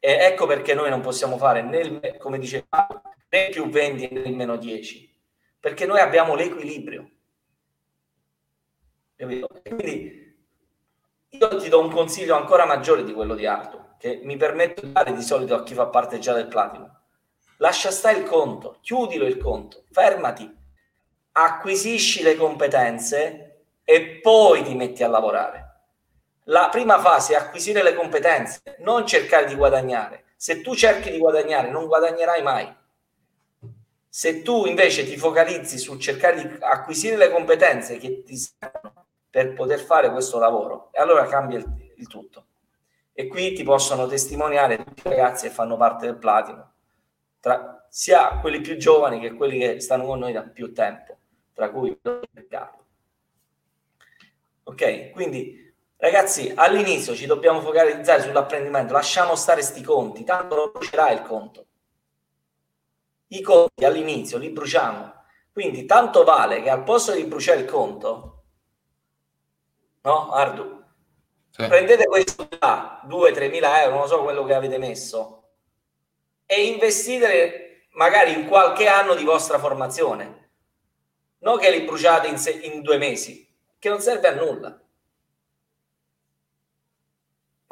S2: E ecco perché noi non possiamo fare, nel, come diceva, né più 20 né meno 10, perché noi abbiamo l'equilibrio. Quindi io ti do un consiglio ancora maggiore di quello di Arto, che mi permetto di dare di solito a chi fa parte già del platino. Lascia stare il conto, chiudilo il conto, fermati, acquisisci le competenze e poi ti metti a lavorare. La prima fase è acquisire le competenze, non cercare di guadagnare. Se tu cerchi di guadagnare, non guadagnerai mai. Se tu invece ti focalizzi sul cercare di acquisire le competenze che ti servono per poter fare questo lavoro, e allora cambia il, il tutto. E qui ti possono testimoniare tutti i ragazzi che fanno parte del platino, tra, sia quelli più giovani che quelli che stanno con noi da più tempo, tra cui Riccardo. Ok, quindi Ragazzi, all'inizio ci dobbiamo focalizzare sull'apprendimento, lasciamo stare sti conti, tanto non brucerà il conto. I conti all'inizio li bruciamo, quindi tanto vale che al posto di bruciare il conto, no, Ardu, sì. prendete questo da 2-3 mila euro, non so quello che avete messo, e investite magari in qualche anno di vostra formazione, non che li bruciate in, se- in due mesi, che non serve a nulla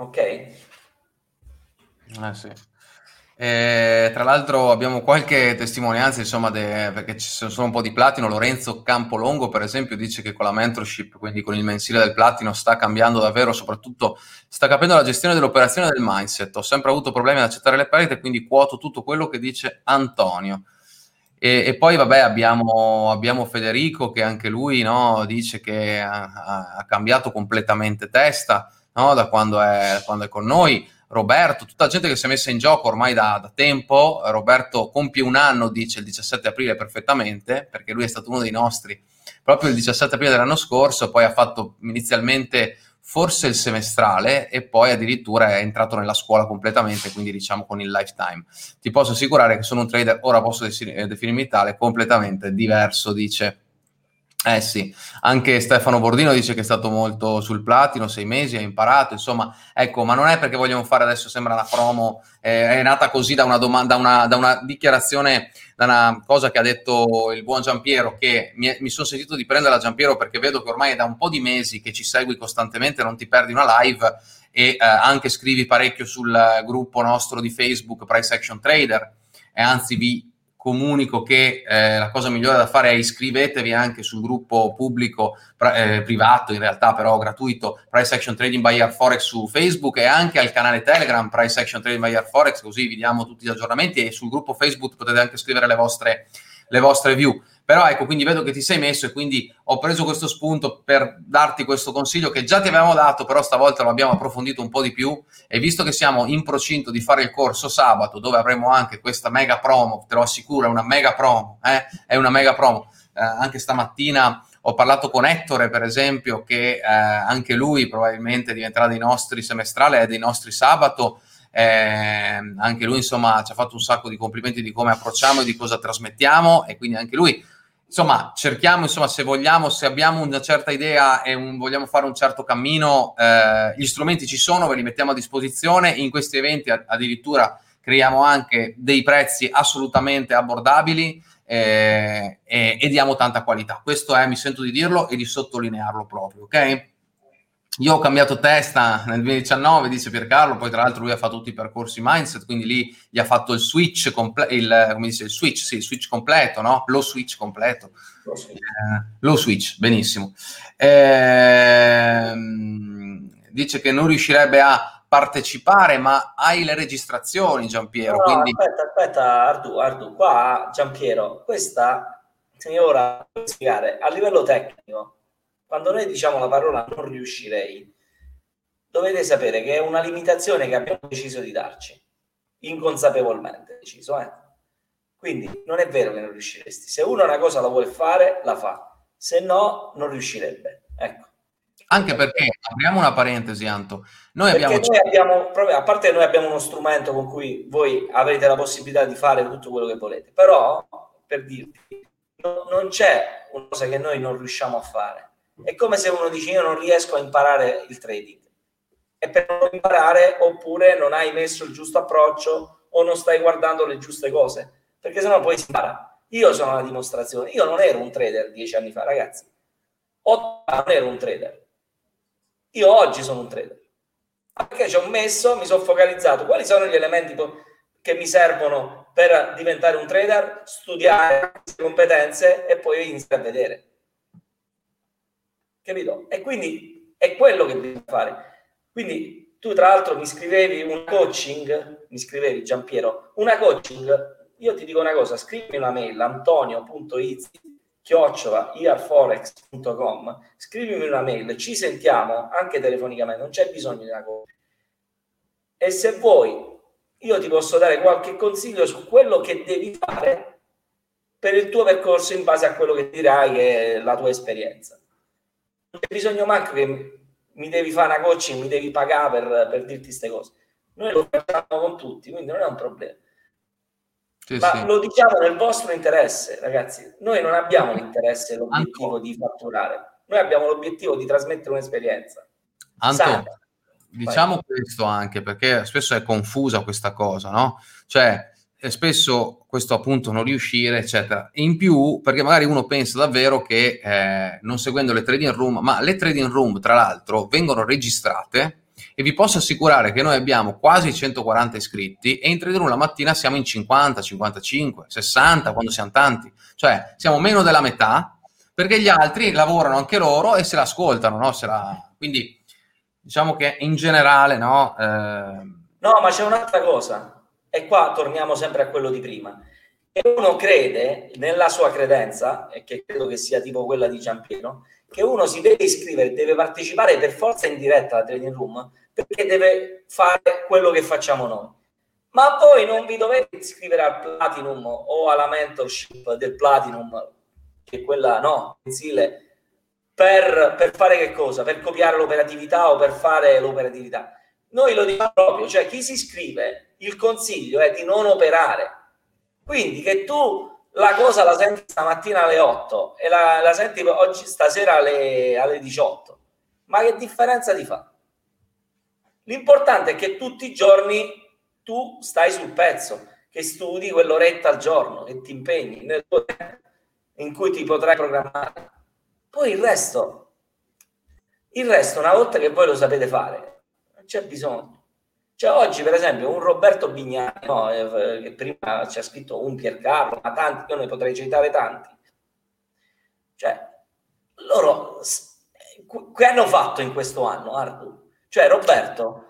S2: Ok? Eh
S1: sì. Eh, tra l'altro abbiamo qualche testimonianza, insomma, de, perché ci sono un po' di platino. Lorenzo Campolongo, per esempio, dice che con la mentorship, quindi con il mensile del platino, sta cambiando davvero, soprattutto sta capendo la gestione dell'operazione del mindset. Ho sempre avuto problemi ad accettare le perdite, quindi quoto tutto quello che dice Antonio. E, e poi, vabbè, abbiamo, abbiamo, Federico che anche lui no, dice che ha, ha cambiato completamente testa no? da quando è, quando è con noi. Roberto, tutta gente che si è messa in gioco ormai da, da, tempo. Roberto compie un anno, dice il 17 aprile perfettamente, perché lui è stato uno dei nostri proprio il 17 aprile dell'anno scorso, poi ha fatto inizialmente forse il semestrale e poi addirittura è entrato nella scuola completamente, quindi diciamo con il lifetime. Ti posso assicurare che sono un trader, ora posso definirmi tale, completamente diverso, dice eh sì, anche Stefano Bordino dice che è stato molto sul platino, sei mesi, ha imparato, insomma, ecco, ma non è perché vogliamo fare adesso, sembra una promo, eh, è nata così da una domanda, una, da una dichiarazione, da una cosa che ha detto il buon Giampiero, che mi, mi sono sentito di prendere a Giampiero perché vedo che ormai è da un po' di mesi che ci segui costantemente, non ti perdi una live e eh, anche scrivi parecchio sul gruppo nostro di Facebook Price Action Trader e anzi vi comunico che eh, la cosa migliore da fare è iscrivetevi anche sul gruppo pubblico, eh, privato in realtà però gratuito, Price Action Trading by Air Forex su Facebook e anche al canale Telegram Price Action Trading by Air Forex, così vi diamo tutti gli aggiornamenti e sul gruppo Facebook potete anche scrivere le vostre, le vostre view. Però ecco, quindi vedo che ti sei messo e quindi ho preso questo spunto per darti questo consiglio che già ti avevamo dato, però stavolta lo abbiamo approfondito un po' di più e visto che siamo in procinto di fare il corso sabato dove avremo anche questa mega promo, te lo assicuro, è una mega promo, eh? è una mega promo. Eh, anche stamattina ho parlato con Ettore, per esempio, che eh, anche lui probabilmente diventerà dei nostri semestrali e dei nostri sabato. Eh, anche lui, insomma, ci ha fatto un sacco di complimenti di come approcciamo e di cosa trasmettiamo, e quindi anche lui insomma, cerchiamo, insomma, se vogliamo, se abbiamo una certa idea e un, vogliamo fare un certo cammino, eh, gli strumenti ci sono, ve li mettiamo a disposizione. In questi eventi addirittura creiamo anche dei prezzi assolutamente abbordabili eh, e, e, diamo tanta qualità. Questo è, mi sento di dirlo e di sottolinearlo proprio, ok? Io ho cambiato testa nel 2019, dice Piercarlo, poi tra l'altro lui ha fatto tutti i percorsi mindset, quindi lì gli ha fatto il switch, comple- il, come dice, il switch, sì, il switch completo, no? Lo switch completo. Lo switch, eh, lo switch benissimo. Eh, dice che non riuscirebbe a partecipare, ma hai le registrazioni, Giampiero. No, quindi...
S2: Aspetta, aspetta, Ardu, Ardu, qua Giampiero, questa signora, spiegare, a livello tecnico, quando noi diciamo la parola non riuscirei, dovete sapere che è una limitazione che abbiamo deciso di darci, inconsapevolmente deciso. Eh? Quindi non è vero che non riusciresti. Se uno una cosa la vuole fare, la fa, se no non riuscirebbe. Ecco.
S1: Anche perché, apriamo una parentesi, Anto, noi
S2: perché
S1: abbiamo...
S2: Noi abbiamo... A parte noi abbiamo uno strumento con cui voi avrete la possibilità di fare tutto quello che volete, però, per dirti, non c'è una cosa che noi non riusciamo a fare è come se uno dice io non riesco a imparare il trading. E per non imparare oppure non hai messo il giusto approccio o non stai guardando le giuste cose. perché sennò poi si impara. Io sono la dimostrazione. Io non ero un trader dieci anni fa, ragazzi. Otto non ero un trader. Io oggi sono un trader. Perché ci ho messo, mi sono focalizzato. Quali sono gli elementi che mi servono per diventare un trader? Studiare le competenze e poi iniziare a vedere. Capito? E quindi è quello che devi fare. Quindi tu tra l'altro mi scrivevi un coaching, mi scrivevi Giampiero, una coaching, io ti dico una cosa, scrivi una mail antonio.izzi chiocciola iarforex.com scrivimi una mail, ci sentiamo anche telefonicamente, non c'è bisogno di una cosa. E se vuoi, io ti posso dare qualche consiglio su quello che devi fare per il tuo percorso in base a quello che dirai che è la tua esperienza. Non c'è bisogno manco che mi devi fare una coaching, mi devi pagare per, per dirti queste cose. Noi lo facciamo con tutti, quindi non è un problema. Sì, Ma sì. lo diciamo nel vostro interesse, ragazzi. Noi non abbiamo l'interesse l'obiettivo Anto. di fatturare, noi abbiamo l'obiettivo di trasmettere un'esperienza.
S1: Anto, diciamo Vai. questo anche perché spesso è confusa questa cosa, no? Cioè, spesso questo appunto non riuscire, eccetera. In più, perché magari uno pensa davvero che eh, non seguendo le trading room, ma le trading room, tra l'altro, vengono registrate e vi posso assicurare che noi abbiamo quasi 140 iscritti e in trading room la mattina siamo in 50, 55, 60 quando siamo tanti, cioè siamo meno della metà perché gli altri lavorano anche loro e se l'ascoltano, no? Se la... Quindi diciamo che in generale, no? Eh...
S2: No, ma c'è un'altra cosa e qua torniamo sempre a quello di prima. E uno crede nella sua credenza, e che credo che sia tipo quella di Giampiero, che uno si deve iscrivere, deve partecipare per forza in diretta alla trading room perché deve fare quello che facciamo noi. Ma voi non vi dovete iscrivere al Platinum o alla mentorship del Platinum, che quella no, mensile, per, per fare che cosa? Per copiare l'operatività o per fare l'operatività. Noi lo diciamo proprio, cioè chi si iscrive, il consiglio è di non operare. Quindi che tu la cosa la senti stamattina alle 8 e la, la senti oggi stasera alle, alle 18. Ma che differenza ti fa? L'importante è che tutti i giorni tu stai sul pezzo, che studi quell'oretta al giorno, che ti impegni nel tuo tempo in cui ti potrai programmare. Poi il resto, il resto, una volta che voi lo sapete fare, c'è bisogno. Cioè oggi, per esempio, un Roberto Bignani, no, eh, che prima ci ha scritto un Piercarlo, ma tanti, io ne potrei citare tanti. Cioè, loro che hanno fatto in questo anno, Ardu? Cioè, Roberto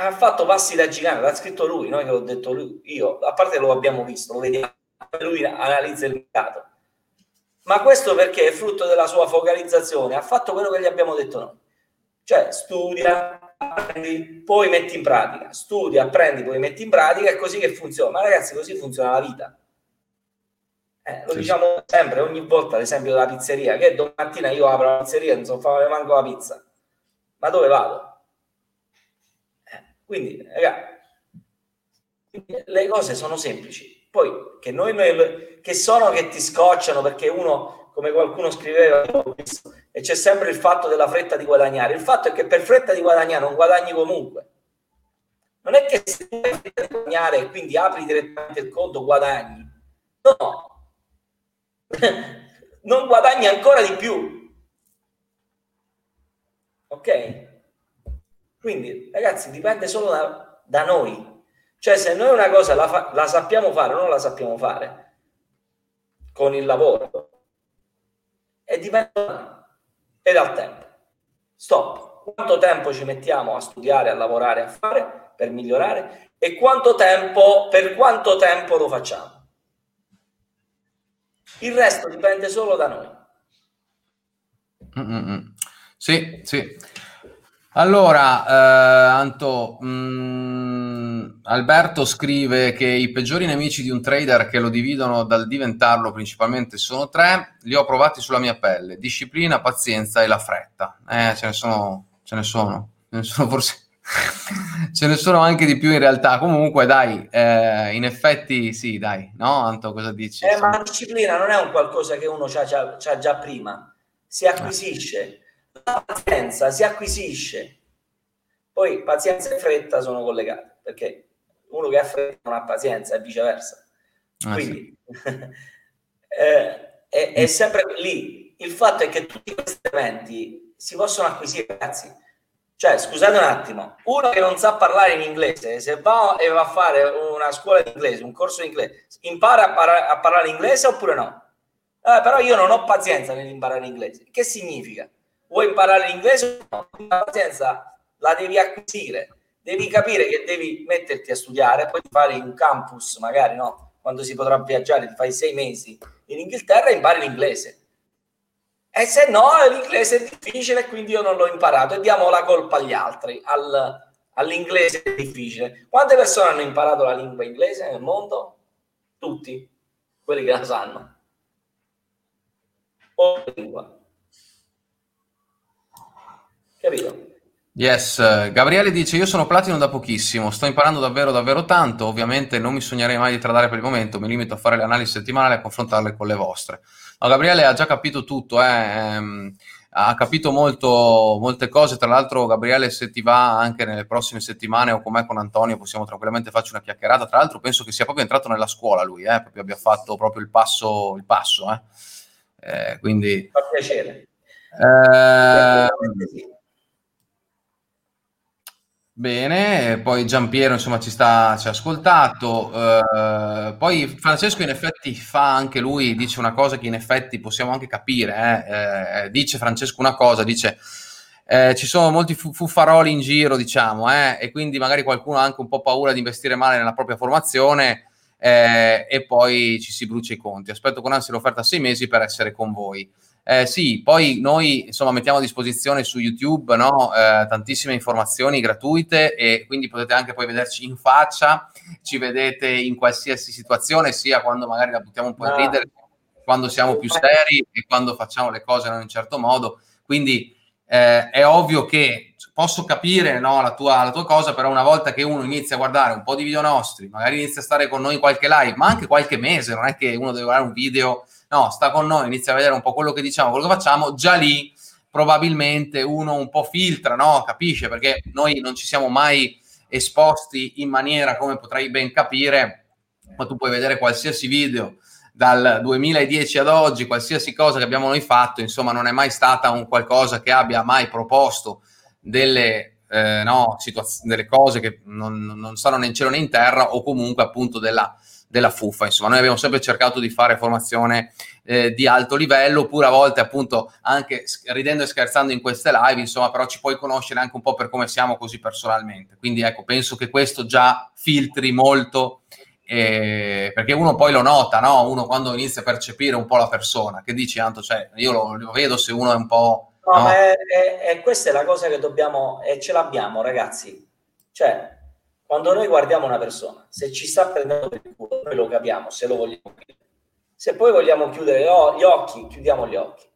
S2: ha fatto passi da gigante, l'ha scritto lui, noi che l'ho detto lui, io, a parte lo abbiamo visto, lo vediamo, lui analizza il mercato. Ma questo perché è frutto della sua focalizzazione, ha fatto quello che gli abbiamo detto noi. Cioè, studia, apprendi, poi metti in pratica, studia, apprendi, poi metti in pratica, è così che funziona. Ma ragazzi, così funziona la vita. Eh, lo sì. diciamo sempre, ogni volta, l'esempio della pizzeria, che domattina io apro la pizzeria, non so fare manco la pizza. Ma dove vado? Eh, quindi, ragazzi, le cose sono semplici. Poi, che, noi, noi, che sono che ti scocciano perché uno come qualcuno scriveva, e c'è sempre il fatto della fretta di guadagnare. Il fatto è che per fretta di guadagnare non guadagni comunque. Non è che se hai fretta di guadagnare e quindi apri direttamente il conto, guadagni. No, [laughs] non guadagni ancora di più. Ok? Quindi, ragazzi, dipende solo da, da noi. Cioè, se noi una cosa la, fa- la sappiamo fare o non la sappiamo fare con il lavoro, e dipende e dal tempo. Stop. Quanto tempo ci mettiamo a studiare, a lavorare, a fare per migliorare e quanto tempo, per quanto tempo lo facciamo. Il resto dipende solo da noi.
S1: Mm-mm. Sì, sì. Allora, eh, Anto, mh, mm, Alberto scrive che i peggiori nemici di un trader che lo dividono dal diventarlo principalmente sono tre, li ho provati sulla mia pelle, disciplina, pazienza e la fretta. Eh, ce ne sono, ce ne sono, ce ne sono forse... [laughs] ce ne sono anche di più in realtà. Comunque, dai, eh, in effetti sì, dai, no? Anto, cosa dici?
S2: Eh, ma la disciplina non è un qualcosa che uno ha già prima, si acquisisce la pazienza si acquisisce. Poi pazienza e fretta sono collegate, perché uno che ha fretta non ha pazienza e viceversa. Ah, Quindi sì. [laughs] eh, è, è, sempre lì. Il fatto è che tutti questi eventi si possono acquisire, ragazzi. Cioè, scusate un attimo, uno che non sa parlare in inglese, se va e va a fare una scuola di inglese, un corso di inglese, impara a, par- a parlare inglese oppure no? Eh, però io non ho pazienza nell'imparare inglese. Che significa? Vuoi imparare l'inglese? No, la pazienza la devi acquisire. Devi capire che devi metterti a studiare, poi fare un campus, magari no, quando si potrà viaggiare, ti fai sei mesi in Inghilterra e impari l'inglese. E se no, l'inglese è difficile, quindi io non l'ho imparato e diamo la colpa agli altri, al, all'inglese è difficile. Quante persone hanno imparato la lingua inglese nel mondo? Tutti, quelli che la sanno. O lingua. Capito?
S1: Yes, Gabriele dice io sono platino da pochissimo, sto imparando davvero davvero tanto, ovviamente non mi sognerei mai di tradare per il momento, mi limito a fare le analisi settimanali e a confrontarle con le vostre. No, Gabriele ha già capito tutto, eh, ehm, ha capito molto, molte cose, tra l'altro Gabriele se ti va anche nelle prossime settimane o con me con Antonio possiamo tranquillamente farci una chiacchierata, tra l'altro penso che sia proprio entrato nella scuola lui, eh, proprio abbia fatto proprio il passo, il passo eh. Eh, quindi...
S2: Fa piacere.
S1: Eh, Bene, poi Giampiero insomma ci sta, ci ha ascoltato, eh, poi Francesco in effetti fa anche lui, dice una cosa che in effetti possiamo anche capire, eh, eh, dice Francesco una cosa, dice eh, ci sono molti fuffaroli in giro diciamo eh, e quindi magari qualcuno ha anche un po' paura di investire male nella propria formazione eh, e poi ci si brucia i conti, aspetto con ansia l'offerta a sei mesi per essere con voi. Eh, sì, poi noi insomma mettiamo a disposizione su YouTube no, eh, tantissime informazioni gratuite e quindi potete anche poi vederci in faccia, ci vedete in qualsiasi situazione, sia quando magari la buttiamo un po' in ridere, quando siamo più seri e quando facciamo le cose in un certo modo. Quindi eh, è ovvio che posso capire no, la, tua, la tua cosa, però una volta che uno inizia a guardare un po' di video nostri, magari inizia a stare con noi in qualche live, ma anche qualche mese, non è che uno deve guardare un video no, sta con noi, inizia a vedere un po' quello che diciamo, quello che facciamo, già lì probabilmente uno un po' filtra, no? Capisce perché noi non ci siamo mai esposti in maniera come potrai ben capire, ma tu puoi vedere qualsiasi video dal 2010 ad oggi, qualsiasi cosa che abbiamo noi fatto, insomma, non è mai stata un qualcosa che abbia mai proposto delle, eh, no, situaz- delle cose che non, non stanno né in cielo né in terra o comunque appunto della della FUFA. Insomma, noi abbiamo sempre cercato di fare formazione eh, di alto livello, oppure a volte appunto anche ridendo e scherzando in queste live, insomma, però ci puoi conoscere anche un po' per come siamo così personalmente. Quindi ecco, penso che questo già filtri molto. Eh, perché uno poi lo nota, no? Uno quando inizia a percepire un po' la persona, che dici, Anto, cioè, io lo, lo vedo se uno è un po'.
S2: No, no? È, è, è, questa è la cosa che dobbiamo, e ce l'abbiamo, ragazzi. Cioè, quando noi guardiamo una persona, se ci sta prendendo per il culo, noi lo capiamo, se lo vogliamo chiudere. Se poi vogliamo chiudere gli occhi, chiudiamo gli occhi.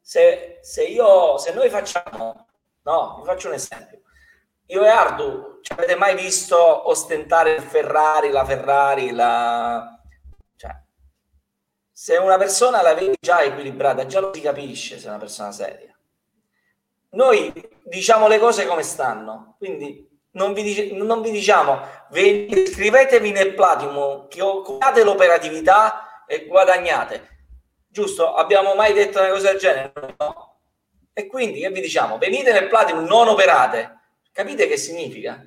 S2: Se, se, io, se noi facciamo, no, vi faccio un esempio. Io e Ardu, ci avete mai visto ostentare il Ferrari, la Ferrari, la... Cioè, se una persona la vedi già equilibrata, già lo si capisce se è una persona seria. Noi diciamo le cose come stanno, quindi non vi, dice, non vi diciamo iscrivetevi nel Platinum, copiate l'operatività e guadagnate. Giusto? Abbiamo mai detto una cosa del genere? No. E quindi che vi diciamo? Venite nel Platinum, non operate. Capite che significa?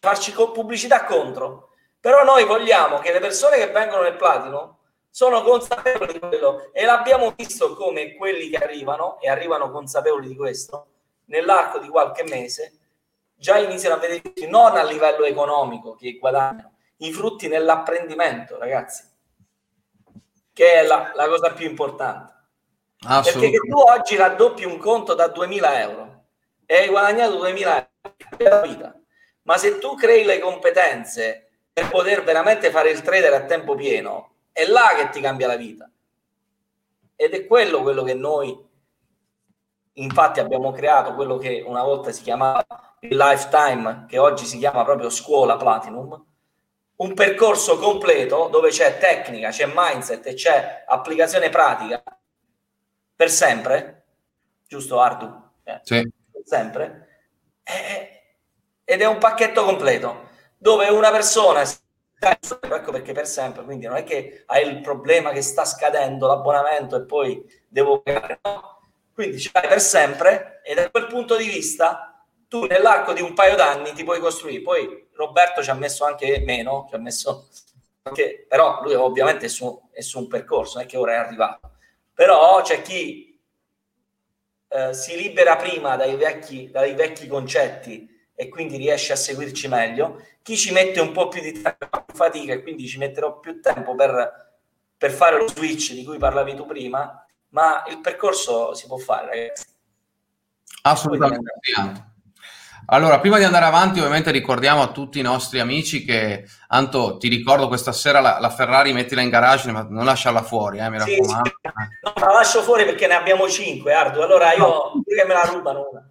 S2: Farci pubblicità contro. Però noi vogliamo che le persone che vengono nel Platinum sono consapevoli di quello e l'abbiamo visto come quelli che arrivano e arrivano consapevoli di questo nell'arco di qualche mese già iniziano a vedere non a livello economico che guadagnano, i frutti nell'apprendimento, ragazzi, che è la, la cosa più importante. Perché che tu oggi raddoppi un conto da 2000 euro e hai guadagnato 2000 euro vita. Ma se tu crei le competenze per poter veramente fare il trader a tempo pieno, è là che ti cambia la vita. Ed è quello, quello che noi infatti abbiamo creato quello che una volta si chiamava il lifetime, che oggi si chiama proprio scuola Platinum, un percorso completo dove c'è tecnica, c'è mindset e c'è applicazione pratica per sempre, giusto Ardu?
S1: Eh, sì.
S2: Sempre. Eh, ed è un pacchetto completo dove una persona ecco perché per sempre, quindi non è che hai il problema che sta scadendo l'abbonamento e poi devo pagare, no? Quindi ce l'hai per sempre e da quel punto di vista tu nell'arco di un paio d'anni ti puoi costruire. Poi Roberto ci ha messo anche meno, ci ha messo anche, però lui ovviamente è su, è su un percorso, non è che ora è arrivato. Però c'è chi eh, si libera prima dai vecchi, dai vecchi concetti e quindi riesce a seguirci meglio, chi ci mette un po' più di tempo, fatica e quindi ci metterò più tempo per, per fare lo switch di cui parlavi tu prima, ma il percorso si può fare, ragazzi.
S1: Assolutamente. Allora, prima di andare avanti, ovviamente ricordiamo a tutti i nostri amici che, Anto, ti ricordo questa sera la, la Ferrari mettila in garage, ma non lasciarla fuori, eh, mi raccomando. Sì.
S2: No, la lascio fuori perché ne abbiamo cinque, Ardu, allora io, no. che me la rubano una.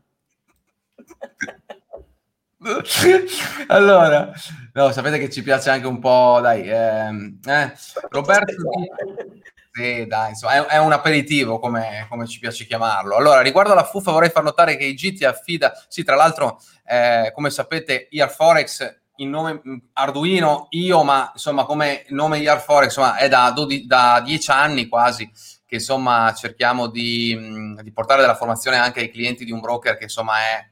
S2: [laughs]
S1: allora, no, sapete che ci piace anche un po', dai, ehm, eh, Roberto, [laughs] sì, dai, insomma, è, è un aperitivo come, come, ci piace chiamarlo. Allora, riguardo alla fuffa vorrei far notare che IG affida, sì, tra l'altro, eh, come sapete, IR Forex, il nome mm, Arduino, io, ma insomma, come nome IR Forex, insomma, è da, 12, da 10 anni quasi che insomma cerchiamo di, mm, di, portare della formazione anche ai clienti di un broker che insomma è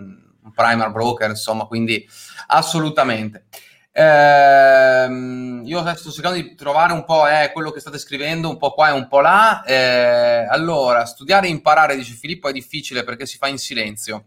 S1: mm, un primer broker, insomma, quindi assolutamente. Eh, io sto cercando di trovare un po' eh, quello che state scrivendo, un po' qua e un po' là. Eh, allora, studiare e imparare, dice Filippo, è difficile perché si fa in silenzio,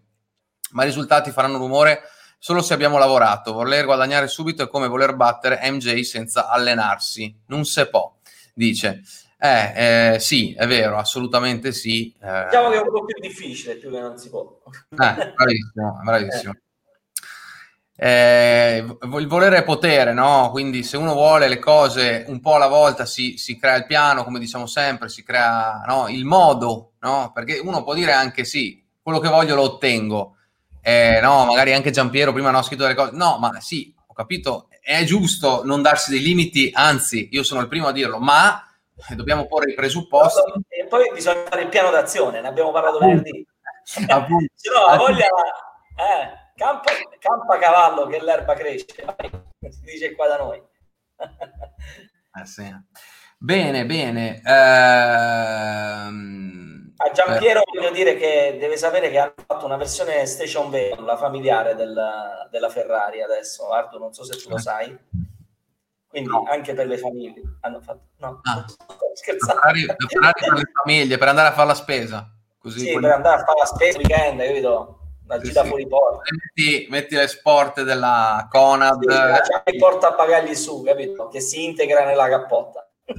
S1: ma i risultati faranno rumore solo se abbiamo lavorato. Voler guadagnare subito è come voler battere MJ senza allenarsi. Non se può, dice. Eh, eh, sì, è vero, assolutamente sì.
S2: Eh, diciamo che è un po' più difficile, più che non si può.
S1: Eh, bravissimo, bravissimo. Eh, il volere è potere, no? Quindi se uno vuole le cose un po' alla volta si, si crea il piano, come diciamo sempre, si crea no? il modo, no? Perché uno può dire anche sì, quello che voglio lo ottengo. Eh, no, magari anche Giampiero prima non ha scritto delle cose. No, ma sì, ho capito, è giusto non darsi dei limiti, anzi, io sono il primo a dirlo, ma dobbiamo porre i presupposti.
S2: E poi bisogna fare il piano d'azione, ne abbiamo parlato venerdì. [laughs] Se no, la voglia... Eh, campa, campa cavallo che l'erba cresce, si dice qua da noi.
S1: eh sì. Bene, bene. Ehm...
S2: A Giampiero eh. voglio dire che deve sapere che hanno fatto una versione station wagon, la familiare della, della Ferrari adesso. Arto, non so se tu lo sai quindi no. anche per le famiglie hanno fatto no, ah.
S1: scherzando per, per le famiglie per andare a fare la spesa
S2: così sì, per andare a fare la spesa weekend capito la
S1: gita sì, fuori porta. Metti, metti, le sport della Conad. Sì,
S2: c'è il portabagagli su capito? Che si integra nella cappotta. [laughs]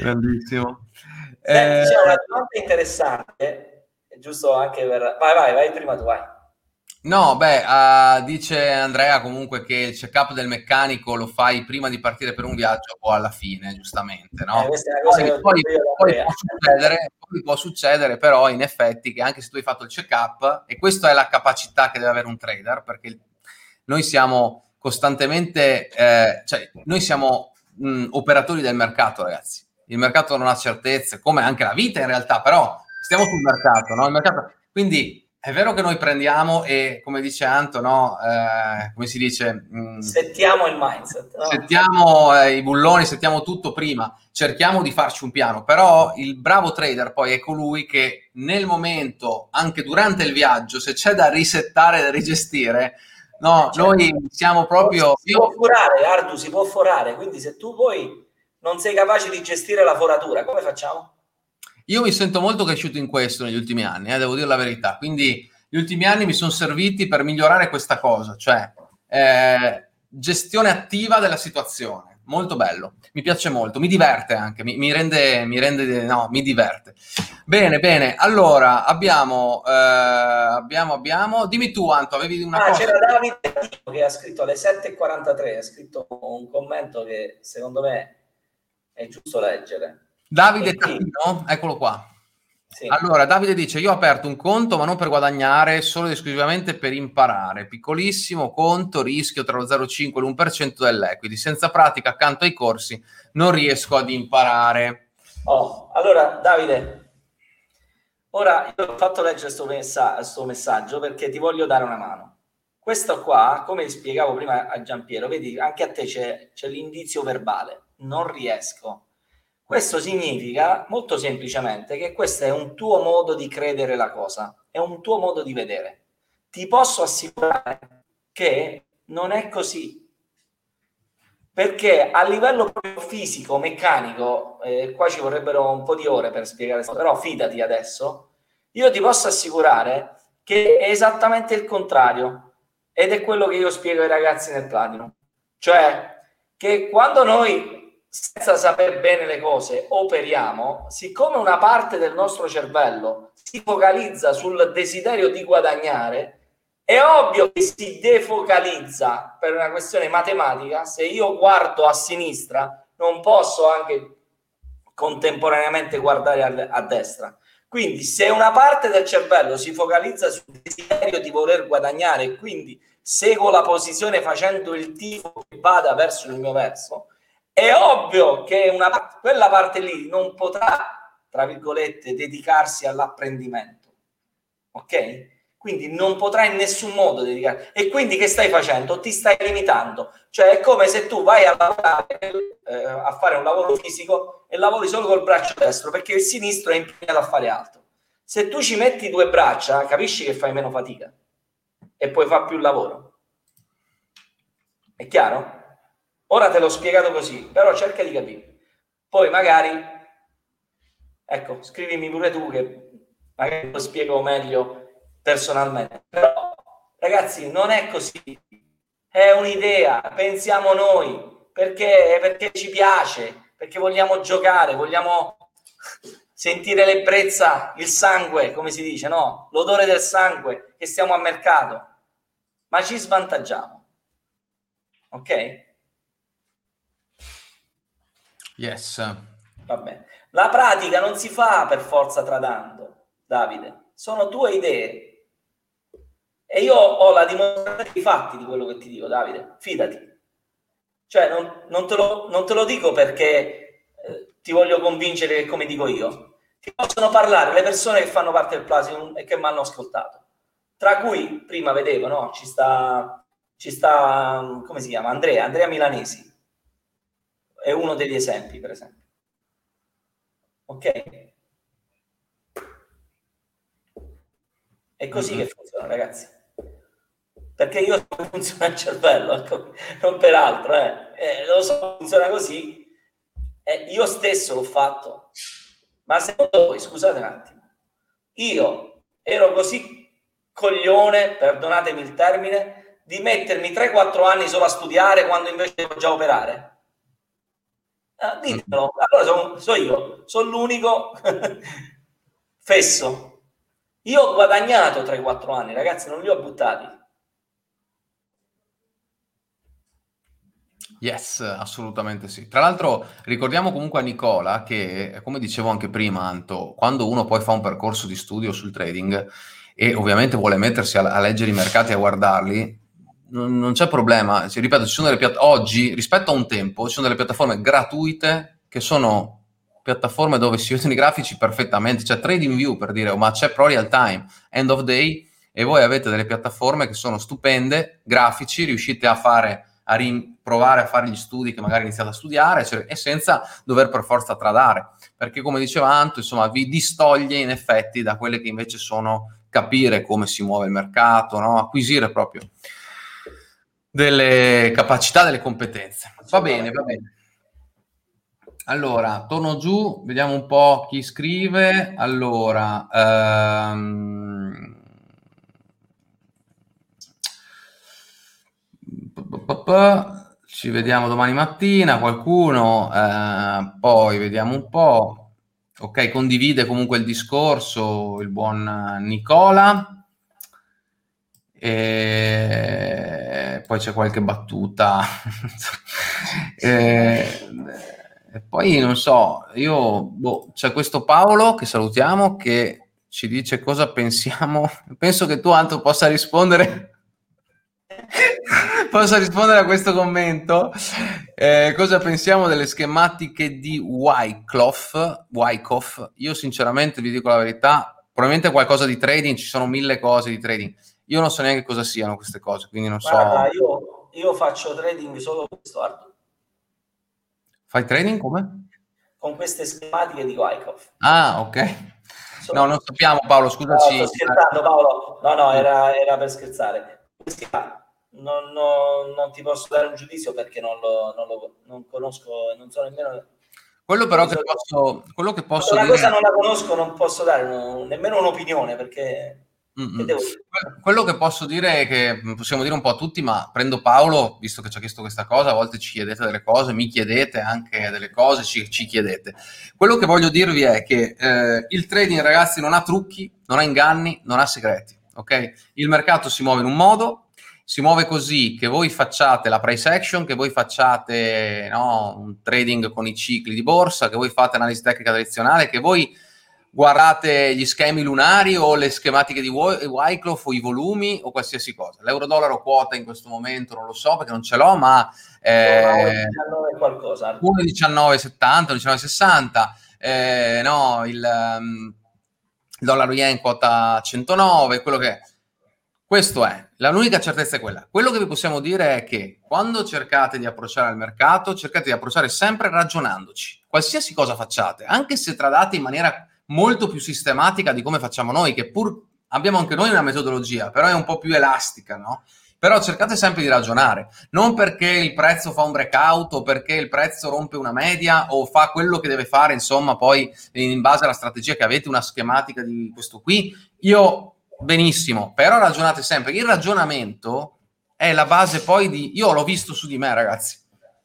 S1: Grandissimo.
S2: Senti, eh... c'è una domanda interessante giusto anche per vai vai vai prima tu vai
S1: No, beh, uh, dice Andrea comunque che il check-up del meccanico lo fai prima di partire per un viaggio o alla fine, giustamente, no? Eh, poi, poi, poi, può succedere, poi, può succedere, però in effetti che anche se tu hai fatto il check-up, e questa è la capacità che deve avere un trader, perché noi siamo costantemente, eh, cioè noi siamo mh, operatori del mercato, ragazzi. Il mercato non ha certezze, come anche la vita in realtà, però stiamo sul mercato, no? Il mercato, quindi è vero che noi prendiamo e, come dice Anto, no, eh, come si dice?
S2: Mh, mm, settiamo il mindset.
S1: No? Settiamo eh, i bulloni, settiamo tutto prima, cerchiamo di farci un piano, però il bravo trader poi è colui che nel momento, anche durante il viaggio, se c'è da risettare, da rigestire, no, cioè, noi siamo proprio...
S2: Si può forare, Ardu, si può forare, quindi se tu poi non sei capace di gestire la foratura, come facciamo?
S1: Io mi sento molto cresciuto in questo negli ultimi anni, eh, devo dire la verità. Quindi gli ultimi anni mi sono serviti per migliorare questa cosa, cioè eh, gestione attiva della situazione. Molto bello, mi piace molto, mi diverte anche, mi, mi, rende, mi rende, no, mi diverte. Bene, bene, allora abbiamo, eh, abbiamo, abbiamo, dimmi tu Anto, avevi una ah, cosa?
S2: c'era Davide che ha scritto alle 7.43, ha scritto un commento che secondo me è giusto leggere.
S1: Davide Tacchino, eccolo qua. Sì. Allora, Davide dice: Io ho aperto un conto, ma non per guadagnare, solo ed esclusivamente per imparare. Piccolissimo conto, rischio tra lo 0,5 e l'1% dell'equity. Senza pratica accanto ai corsi non riesco ad imparare.
S2: Oh, allora, Davide, ora io ho fatto leggere questo messa- messaggio perché ti voglio dare una mano. questo qua, come spiegavo prima a Giampiero, vedi, anche a te c'è, c'è l'indizio verbale, non riesco. Questo significa molto semplicemente che questo è un tuo modo di credere la cosa, è un tuo modo di vedere. Ti posso assicurare che non è così. Perché a livello fisico, meccanico, eh, qua ci vorrebbero un po' di ore per spiegare, però fidati adesso, io ti posso assicurare che è esattamente il contrario ed è quello che io spiego ai ragazzi nel platino. Cioè, che quando noi, senza sapere bene le cose, operiamo, siccome una parte del nostro cervello si focalizza sul desiderio di guadagnare, è ovvio che si defocalizza per una questione matematica. Se io guardo a sinistra, non posso anche contemporaneamente guardare a, destra. Quindi se una parte del cervello si focalizza sul desiderio di voler guadagnare e quindi seguo la posizione facendo il tifo che vada verso il mio verso, è ovvio che una, quella parte lì non potrà, tra virgolette, dedicarsi all'apprendimento. Ok? Quindi non potrai in nessun modo dedicare. E quindi che stai facendo? Ti stai limitando. Cioè è come se tu vai a lavorare, eh, a fare un lavoro fisico e lavori solo col braccio destro perché il sinistro è impegnato a fare altro. Se tu ci metti due braccia, capisci che fai meno fatica e puoi fare più lavoro. È chiaro? Ora te l'ho spiegato così, però cerca di capire. Poi magari, ecco, scrivimi pure tu che magari lo spiego meglio personalmente. Però, ragazzi, non è così. È un'idea, pensiamo noi, perché, perché ci piace, perché vogliamo giocare, vogliamo sentire l'ebbrezza, il sangue, come si dice, no? L'odore del sangue, che stiamo a mercato. Ma ci svantaggiamo. Ok?
S1: Yes.
S2: Va bene. La pratica non si fa per forza tradando, Davide. Sono tue idee. E io ho la dimostrazione dei fatti di quello che ti dico, Davide, fidati. Cioè, non, non, te, lo, non te, lo, dico perché eh, ti voglio convincere come dico io. Ti possono parlare le persone che fanno parte del Platinum e che mi hanno ascoltato. Tra cui, prima vedevo, no? Ci sta, ci sta, come si chiama? Andrea, Andrea Milanesi. È uno degli esempi, per esempio. Ok? È così mm-hmm. che funziona, ragazzi perché io so [laughs] come funziona il cervello, ecco, non per altro, eh. Eh, lo so, funziona così. Eh, io stesso l'ho fatto, ma secondo voi, scusate un attimo, io ero così coglione, perdonatemi il termine, di mettermi 3-4 anni solo a studiare quando invece devo già operare? Ah, ditemelo, allora sono, so io, sono l'unico [laughs] fesso. Io ho guadagnato 3-4 anni, ragazzi, non li ho buttati
S1: Yes, assolutamente sì. Tra l'altro ricordiamo comunque a Nicola che, come dicevo anche prima, Anto, quando uno poi fa un percorso di studio sul trading e ovviamente vuole mettersi a, a leggere i mercati e a guardarli, non, non c'è problema. Ci, ripeto, ci sono delle piattaforme, oggi, rispetto a un tempo, ci sono delle piattaforme gratuite che sono piattaforme dove si vedono i grafici perfettamente, c'è TradingView per dire, ma c'è Pro Real Time, End of Day, e voi avete delle piattaforme che sono stupende, grafici, riuscite a fare a riprovare a fare gli studi che magari iniziate a studiare cioè, e senza dover per forza tradare, perché come diceva Anto, insomma, vi distoglie in effetti da quelle che invece sono capire come si muove il mercato, no? acquisire proprio delle capacità, delle competenze. Va bene, va bene. Allora, torno giù, vediamo un po' chi scrive. Allora, ehm, Ci vediamo domani mattina, qualcuno, eh, poi vediamo un po'. Ok, condivide comunque il discorso il buon Nicola. E poi c'è qualche battuta. [laughs] e, e, poi non so, io boh, c'è questo Paolo che salutiamo che ci dice cosa pensiamo. [laughs] Penso che tu, Anto, possa rispondere [laughs] Posso rispondere a questo commento? Eh, cosa pensiamo delle schematiche di Wyckoff? Wyckoff? Io sinceramente vi dico la verità, probabilmente qualcosa di trading, ci sono mille cose di trading. Io non so neanche cosa siano queste cose, quindi non
S2: Guarda, so. Io, io faccio trading solo con questo Arthur.
S1: Fai trading come?
S2: Con queste schematiche di Wyckoff.
S1: Ah, ok. Sono... No, non sappiamo Paolo, scusaci.
S2: No, sto scherzando Paolo, no, no, era, era per scherzare. Non, non, non, ti posso dare un giudizio perché non lo, non lo non conosco, non so nemmeno
S1: quello però che posso, quello che posso
S2: una dire... cosa non la conosco, non posso dare un, nemmeno un'opinione perché
S1: che quello che posso dire è che possiamo dire un po' a tutti, ma prendo Paolo, visto che ci ha chiesto questa cosa, a volte ci chiedete delle cose, mi chiedete anche delle cose, ci, ci chiedete. Quello che voglio dirvi è che eh, il trading, ragazzi, non ha trucchi, non ha inganni, non ha segreti. Ok? Il mercato si muove in un modo, si muove così che voi facciate la price action, che voi facciate no, un trading con i cicli di borsa, che voi fate analisi tecnica tradizionale, che voi guardate gli schemi lunari o le schematiche di Wycliffe o i volumi o qualsiasi cosa. L'euro-dollaro quota in questo momento non lo so perché non ce l'ho, ma
S2: eh, 1,19 qualcosa.
S1: 1,1970, 1,1960, eh, no, il, um, dollaro yen quota 109, quello che è questo è, l'unica certezza è quella. Quello che vi possiamo dire è che quando cercate di approcciare al mercato, cercate di approcciare sempre ragionandoci. Qualsiasi cosa facciate, anche se tradate in maniera molto più sistematica di come facciamo noi, che pur abbiamo anche noi una metodologia, però è un po' più elastica, no? Però cercate sempre di ragionare, non perché il prezzo fa un breakout o perché il prezzo rompe una media o fa quello che deve fare, insomma, poi in base alla strategia che avete, una schematica di questo qui. Io benissimo, però ragionate sempre. Il ragionamento è la base poi di... Io l'ho visto su di me, ragazzi.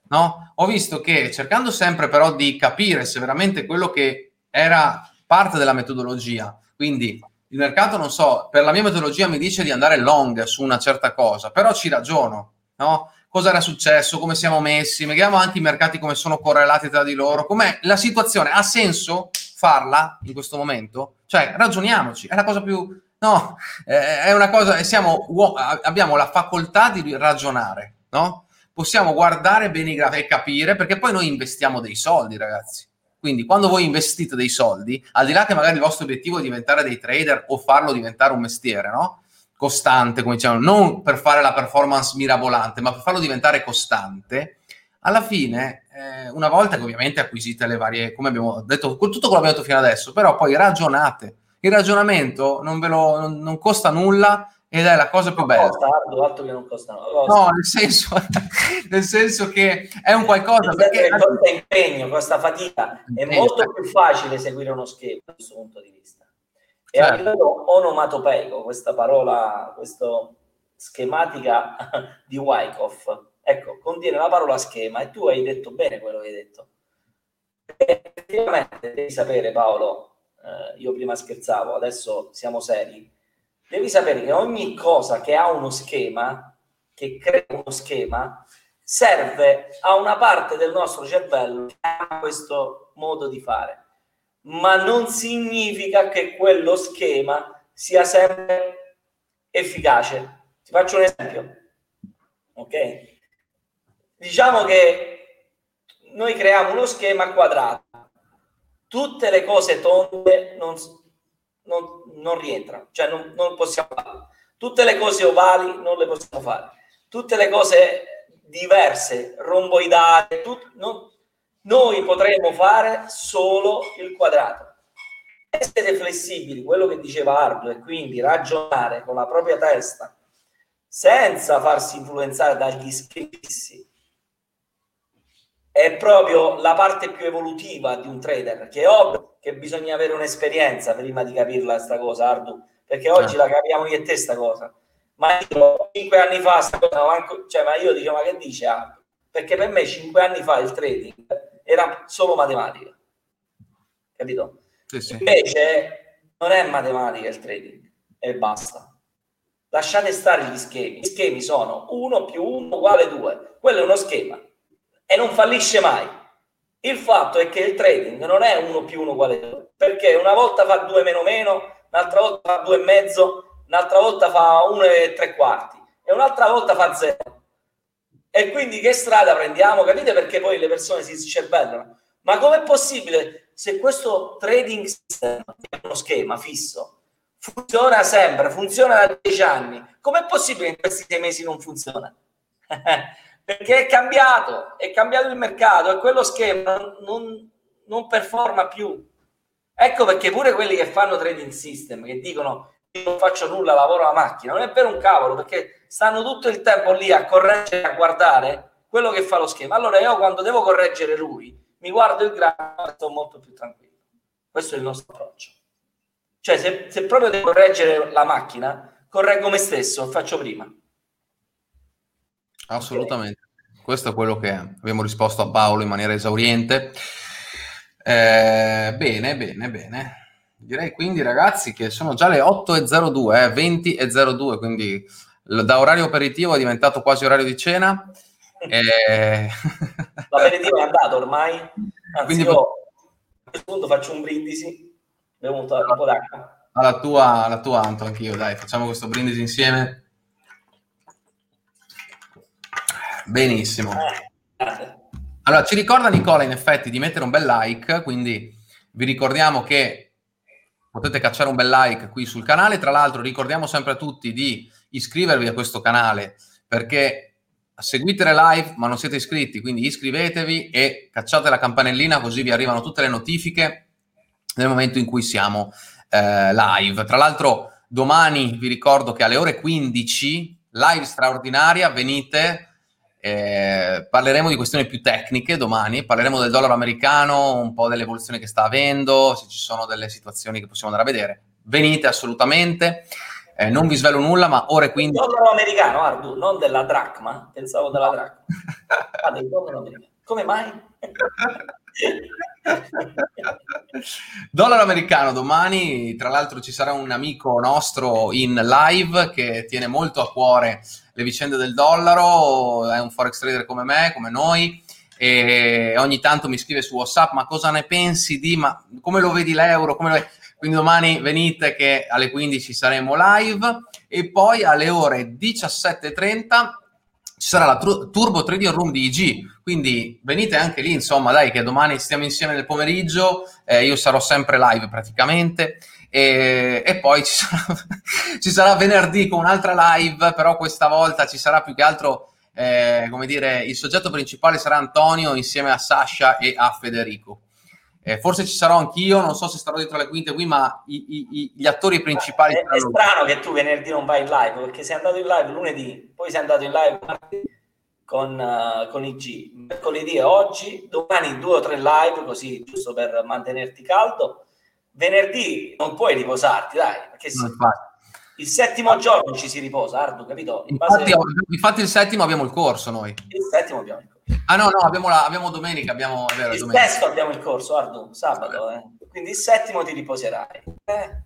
S1: No? Ho visto che cercando sempre però di capire se veramente quello che era parte della metodologia, quindi il mercato, non so, per la mia metodologia mi dice di andare long su una certa cosa, però ci ragiono, no? Cosa era successo, come siamo messi, vediamo anche i mercati come sono correlati tra di loro, com'è la situazione, ha senso farla in questo momento? Cioè, ragioniamoci, è la cosa più No, è una cosa, siamo, abbiamo la facoltà di ragionare, no? Possiamo guardare bene i grafici e capire, perché poi noi investiamo dei soldi, ragazzi. Quindi quando voi investite dei soldi, al di là che magari il vostro obiettivo è diventare dei trader o farlo diventare un mestiere, no? Costante, come diciamo, non per fare la performance mirabolante, ma per farlo diventare costante, alla fine, eh, una volta che ovviamente acquisite le varie, come abbiamo detto, tutto quello che abbiamo detto fino adesso, però poi ragionate il ragionamento non, lo, non, non costa nulla ed è la cosa più bella.
S2: Costa, altro che non costa
S1: No, nel senso, [laughs] nel senso che è un qualcosa...
S2: Perché costa impegno, costa fatica. È molto più facile seguire uno schema da questo punto di vista. E certo. a livello onomatopeico, questa parola, questa schematica [laughs] di Wyckoff, ecco, contiene la parola schema e tu hai detto bene quello che hai detto. Effettivamente devi sapere, Paolo, eh, io prima scherzavo, adesso siamo seri, devi sapere che ogni cosa che ha uno schema, che crea uno schema, serve a una parte del nostro cervello che ha questo modo di fare, ma non significa che quello schema sia sempre efficace. Ti faccio un esempio, ok? Diciamo che noi creiamo uno schema quadrato tutte le cose tonde non, non, non rientrano, cioè non, non possiamo fare. Tutte le cose ovali non le possiamo fare. Tutte le cose diverse, romboidali, tut, non, noi potremo fare solo il quadrato. Essere flessibili, quello che diceva Ardo, e quindi ragionare con la propria testa senza farsi influenzare dagli schifissi è proprio la parte più evolutiva di un trader, che ovvio che bisogna avere un'esperienza prima di capirla questa cosa, Ardu, perché oggi certo. la capiamo io e te sta cosa. Ma io cinque anni fa, cosa, cioè, ma io dicevo, ma che dice Ardu? Perché per me cinque anni fa il trading era solo matematica, capito? Sì, sì. Invece non è matematica il trading e basta. Lasciate stare gli schemi. Gli schemi sono 1 più 1 uguale 2. Quello è uno schema e non fallisce mai. Il fatto è che il trading non è uno più uno uguale a due, perché una volta fa due meno meno, un'altra volta fa due e mezzo, un'altra volta fa uno e tre quarti e un'altra volta fa zero. E quindi che strada prendiamo? Capite perché poi le persone si scervellano? Ma com'è possibile se questo trading è uno schema fisso funziona sempre, funziona da dieci anni. Com'è possibile che in questi sei mesi non funziona? [laughs] Perché è cambiato, è cambiato il mercato e quello schema non, non performa più. Ecco perché pure quelli che fanno trading system, che dicono io non faccio nulla, lavoro la macchina, non è per un cavolo, perché stanno tutto il tempo lì a correggere, a guardare quello che fa lo schema. Allora io quando devo correggere lui, mi guardo il grafico e sto molto più tranquillo. Questo è il nostro approccio. Cioè, se, se proprio devo correggere la macchina, correggo me stesso, faccio prima.
S1: Assolutamente. Questo è quello che abbiamo risposto a Paolo in maniera esauriente. Eh, bene, bene, bene. Direi quindi, ragazzi, che sono già le 8.02, eh, 20.02, quindi da orario aperitivo è diventato quasi orario di cena. [laughs]
S2: Eh... [laughs] L'aperitivo è andato ormai. Anzi, quindi... io a questo punto faccio un brindisi, bevo un po' d'acqua.
S1: Alla tua, alla tua Anto, anch'io, dai, facciamo questo brindisi insieme. Benissimo. Eh, allora, ci ricorda Nicola in effetti di mettere un bel like, quindi vi ricordiamo che potete cacciare un bel like qui sul canale. Tra l'altro ricordiamo sempre a tutti di iscrivervi a questo canale perché seguite le live ma non siete iscritti, quindi iscrivetevi e cacciate la campanellina così vi arrivano tutte le notifiche nel momento in cui siamo eh, live. Tra l'altro domani vi ricordo che alle ore 15 live straordinaria venite eh, parleremo di questioni più tecniche domani, parleremo del dollaro americano, un po' dell'evoluzione che sta avendo, se ci sono delle situazioni che possiamo andare a vedere. Venite assolutamente, eh, non vi svelo nulla, ma ore 15...
S2: Il dollaro americano, Ardu, non della dracma, pensavo della dracma. Ah, del dollaro americano. Come mai? [laughs]
S1: Dollaro americano domani, tra l'altro ci sarà un amico nostro in live che tiene molto a cuore le vicende del dollaro, è un forex trader come me, come noi e ogni tanto mi scrive su WhatsApp ma cosa ne pensi di, ma come lo vedi l'euro, lo vedi? Quindi domani venite che alle 15 saremo live e poi alle ore 17.30 ci sarà la Turbo Trading Room di IG, quindi venite anche lì, insomma, dai, che domani stiamo insieme nel pomeriggio, eh, io sarò sempre live praticamente, e, e poi ci sarà, [laughs] ci sarà, venerdì con un'altra live, però questa volta ci sarà più che altro, eh, come dire, il soggetto principale sarà Antonio insieme a Sasha e a Federico. Eh, forse ci sarò anch'io, non so se starò dietro le quinte qui, ma i, i, gli attori principali.
S2: È, è strano che tu venerdì non vai in live perché sei andato in live lunedì, poi sei andato in live con, uh, con IG, mercoledì e oggi, domani due o tre live così giusto per mantenerti caldo. Venerdì non puoi riposarti, dai, perché se, il settimo giorno ci si riposa, Ardu, capito?
S1: Infatti, infatti, il settimo abbiamo il corso noi.
S2: Il settimo abbiamo il corso.
S1: Ah no, no, abbiamo, la, abbiamo domenica, abbiamo...
S2: Vero,
S1: il
S2: domenica. sesto abbiamo il corso, Ardu, sabato, eh. quindi il settimo ti riposerai. Eh?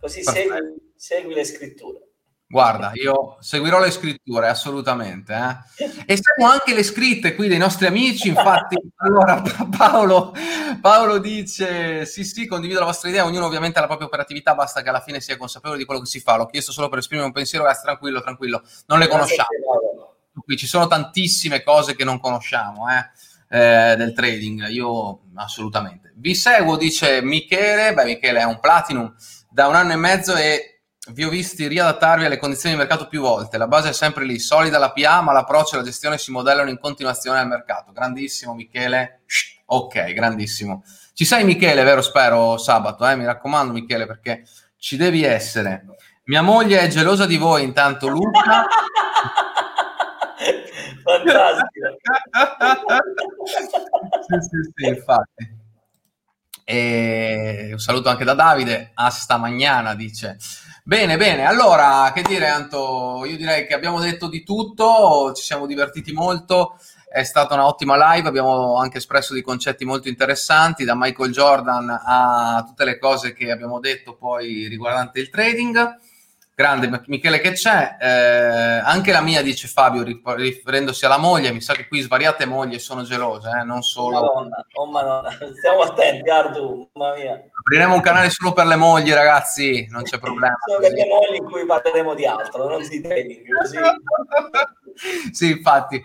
S2: Così segui, segui, le scritture.
S1: Guarda, io seguirò le scritture, assolutamente. Eh? E seguo anche le scritte qui dei nostri amici, infatti, [laughs] allora Paolo, Paolo dice, sì sì, condivido la vostra idea, ognuno ovviamente ha la propria operatività, basta che alla fine sia consapevole di quello che si fa. L'ho chiesto solo per esprimere un pensiero, ragazzi, tranquillo, tranquillo, non le conosciamo qui ci sono tantissime cose che non conosciamo eh, eh, del trading, io assolutamente. Vi seguo, dice Michele, beh Michele è un platinum da un anno e mezzo e vi ho visti riadattarvi alle condizioni di mercato più volte, la base è sempre lì, solida la PA, ma l'approccio e la gestione si modellano in continuazione al mercato. Grandissimo Michele, ok, grandissimo. Ci sei Michele, vero? Spero sabato, eh? mi raccomando Michele, perché ci devi essere. Mia moglie è gelosa di voi, intanto Luca. [laughs]
S2: Fantastico. [laughs]
S1: sì, sì, sì, infatti. E un saluto anche da Davide, Asta Magnana dice. Bene, bene, allora che dire Anto, io direi che abbiamo detto di tutto, ci siamo divertiti molto, è stata un'ottima live, abbiamo anche espresso dei concetti molto interessanti, da Michael Jordan a tutte le cose che abbiamo detto poi riguardante il trading. Grande Michele che c'è, eh, anche la mia dice Fabio riferendosi alla moglie, mi sa che qui svariate mogli sono gelose, eh, non solo...
S2: Madonna, oh madonna, stiamo attenti Ardu, mamma mia.
S1: Apriremo un canale solo per le mogli ragazzi, non c'è problema.
S2: Sono delle mogli in cui parleremo di altro, non di trading, così. [laughs]
S1: sì, infatti.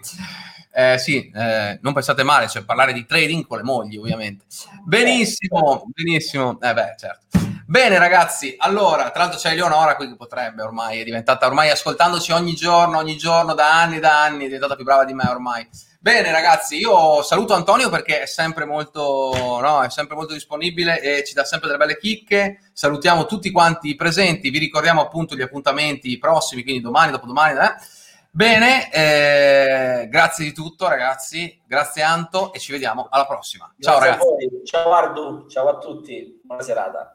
S1: Eh, sì, eh, non pensate male, cioè parlare di trading con le mogli ovviamente. Benissimo, benissimo, eh beh certo. Bene ragazzi, allora, tra l'altro c'è Eleonora qui che potrebbe ormai, è diventata ormai ascoltandoci ogni giorno, ogni giorno, da anni, da anni, è diventata più brava di me ormai. Bene ragazzi, io saluto Antonio perché è sempre molto, no, è sempre molto disponibile e ci dà sempre delle belle chicche. Salutiamo tutti quanti i presenti, vi ricordiamo appunto gli appuntamenti prossimi, quindi domani, dopodomani. Eh? Bene, eh, grazie di tutto ragazzi, grazie Anto e ci vediamo alla prossima. Ciao
S2: Grazie
S1: ragazzi.
S2: Ciao Ardu, ciao a tutti, buona serata.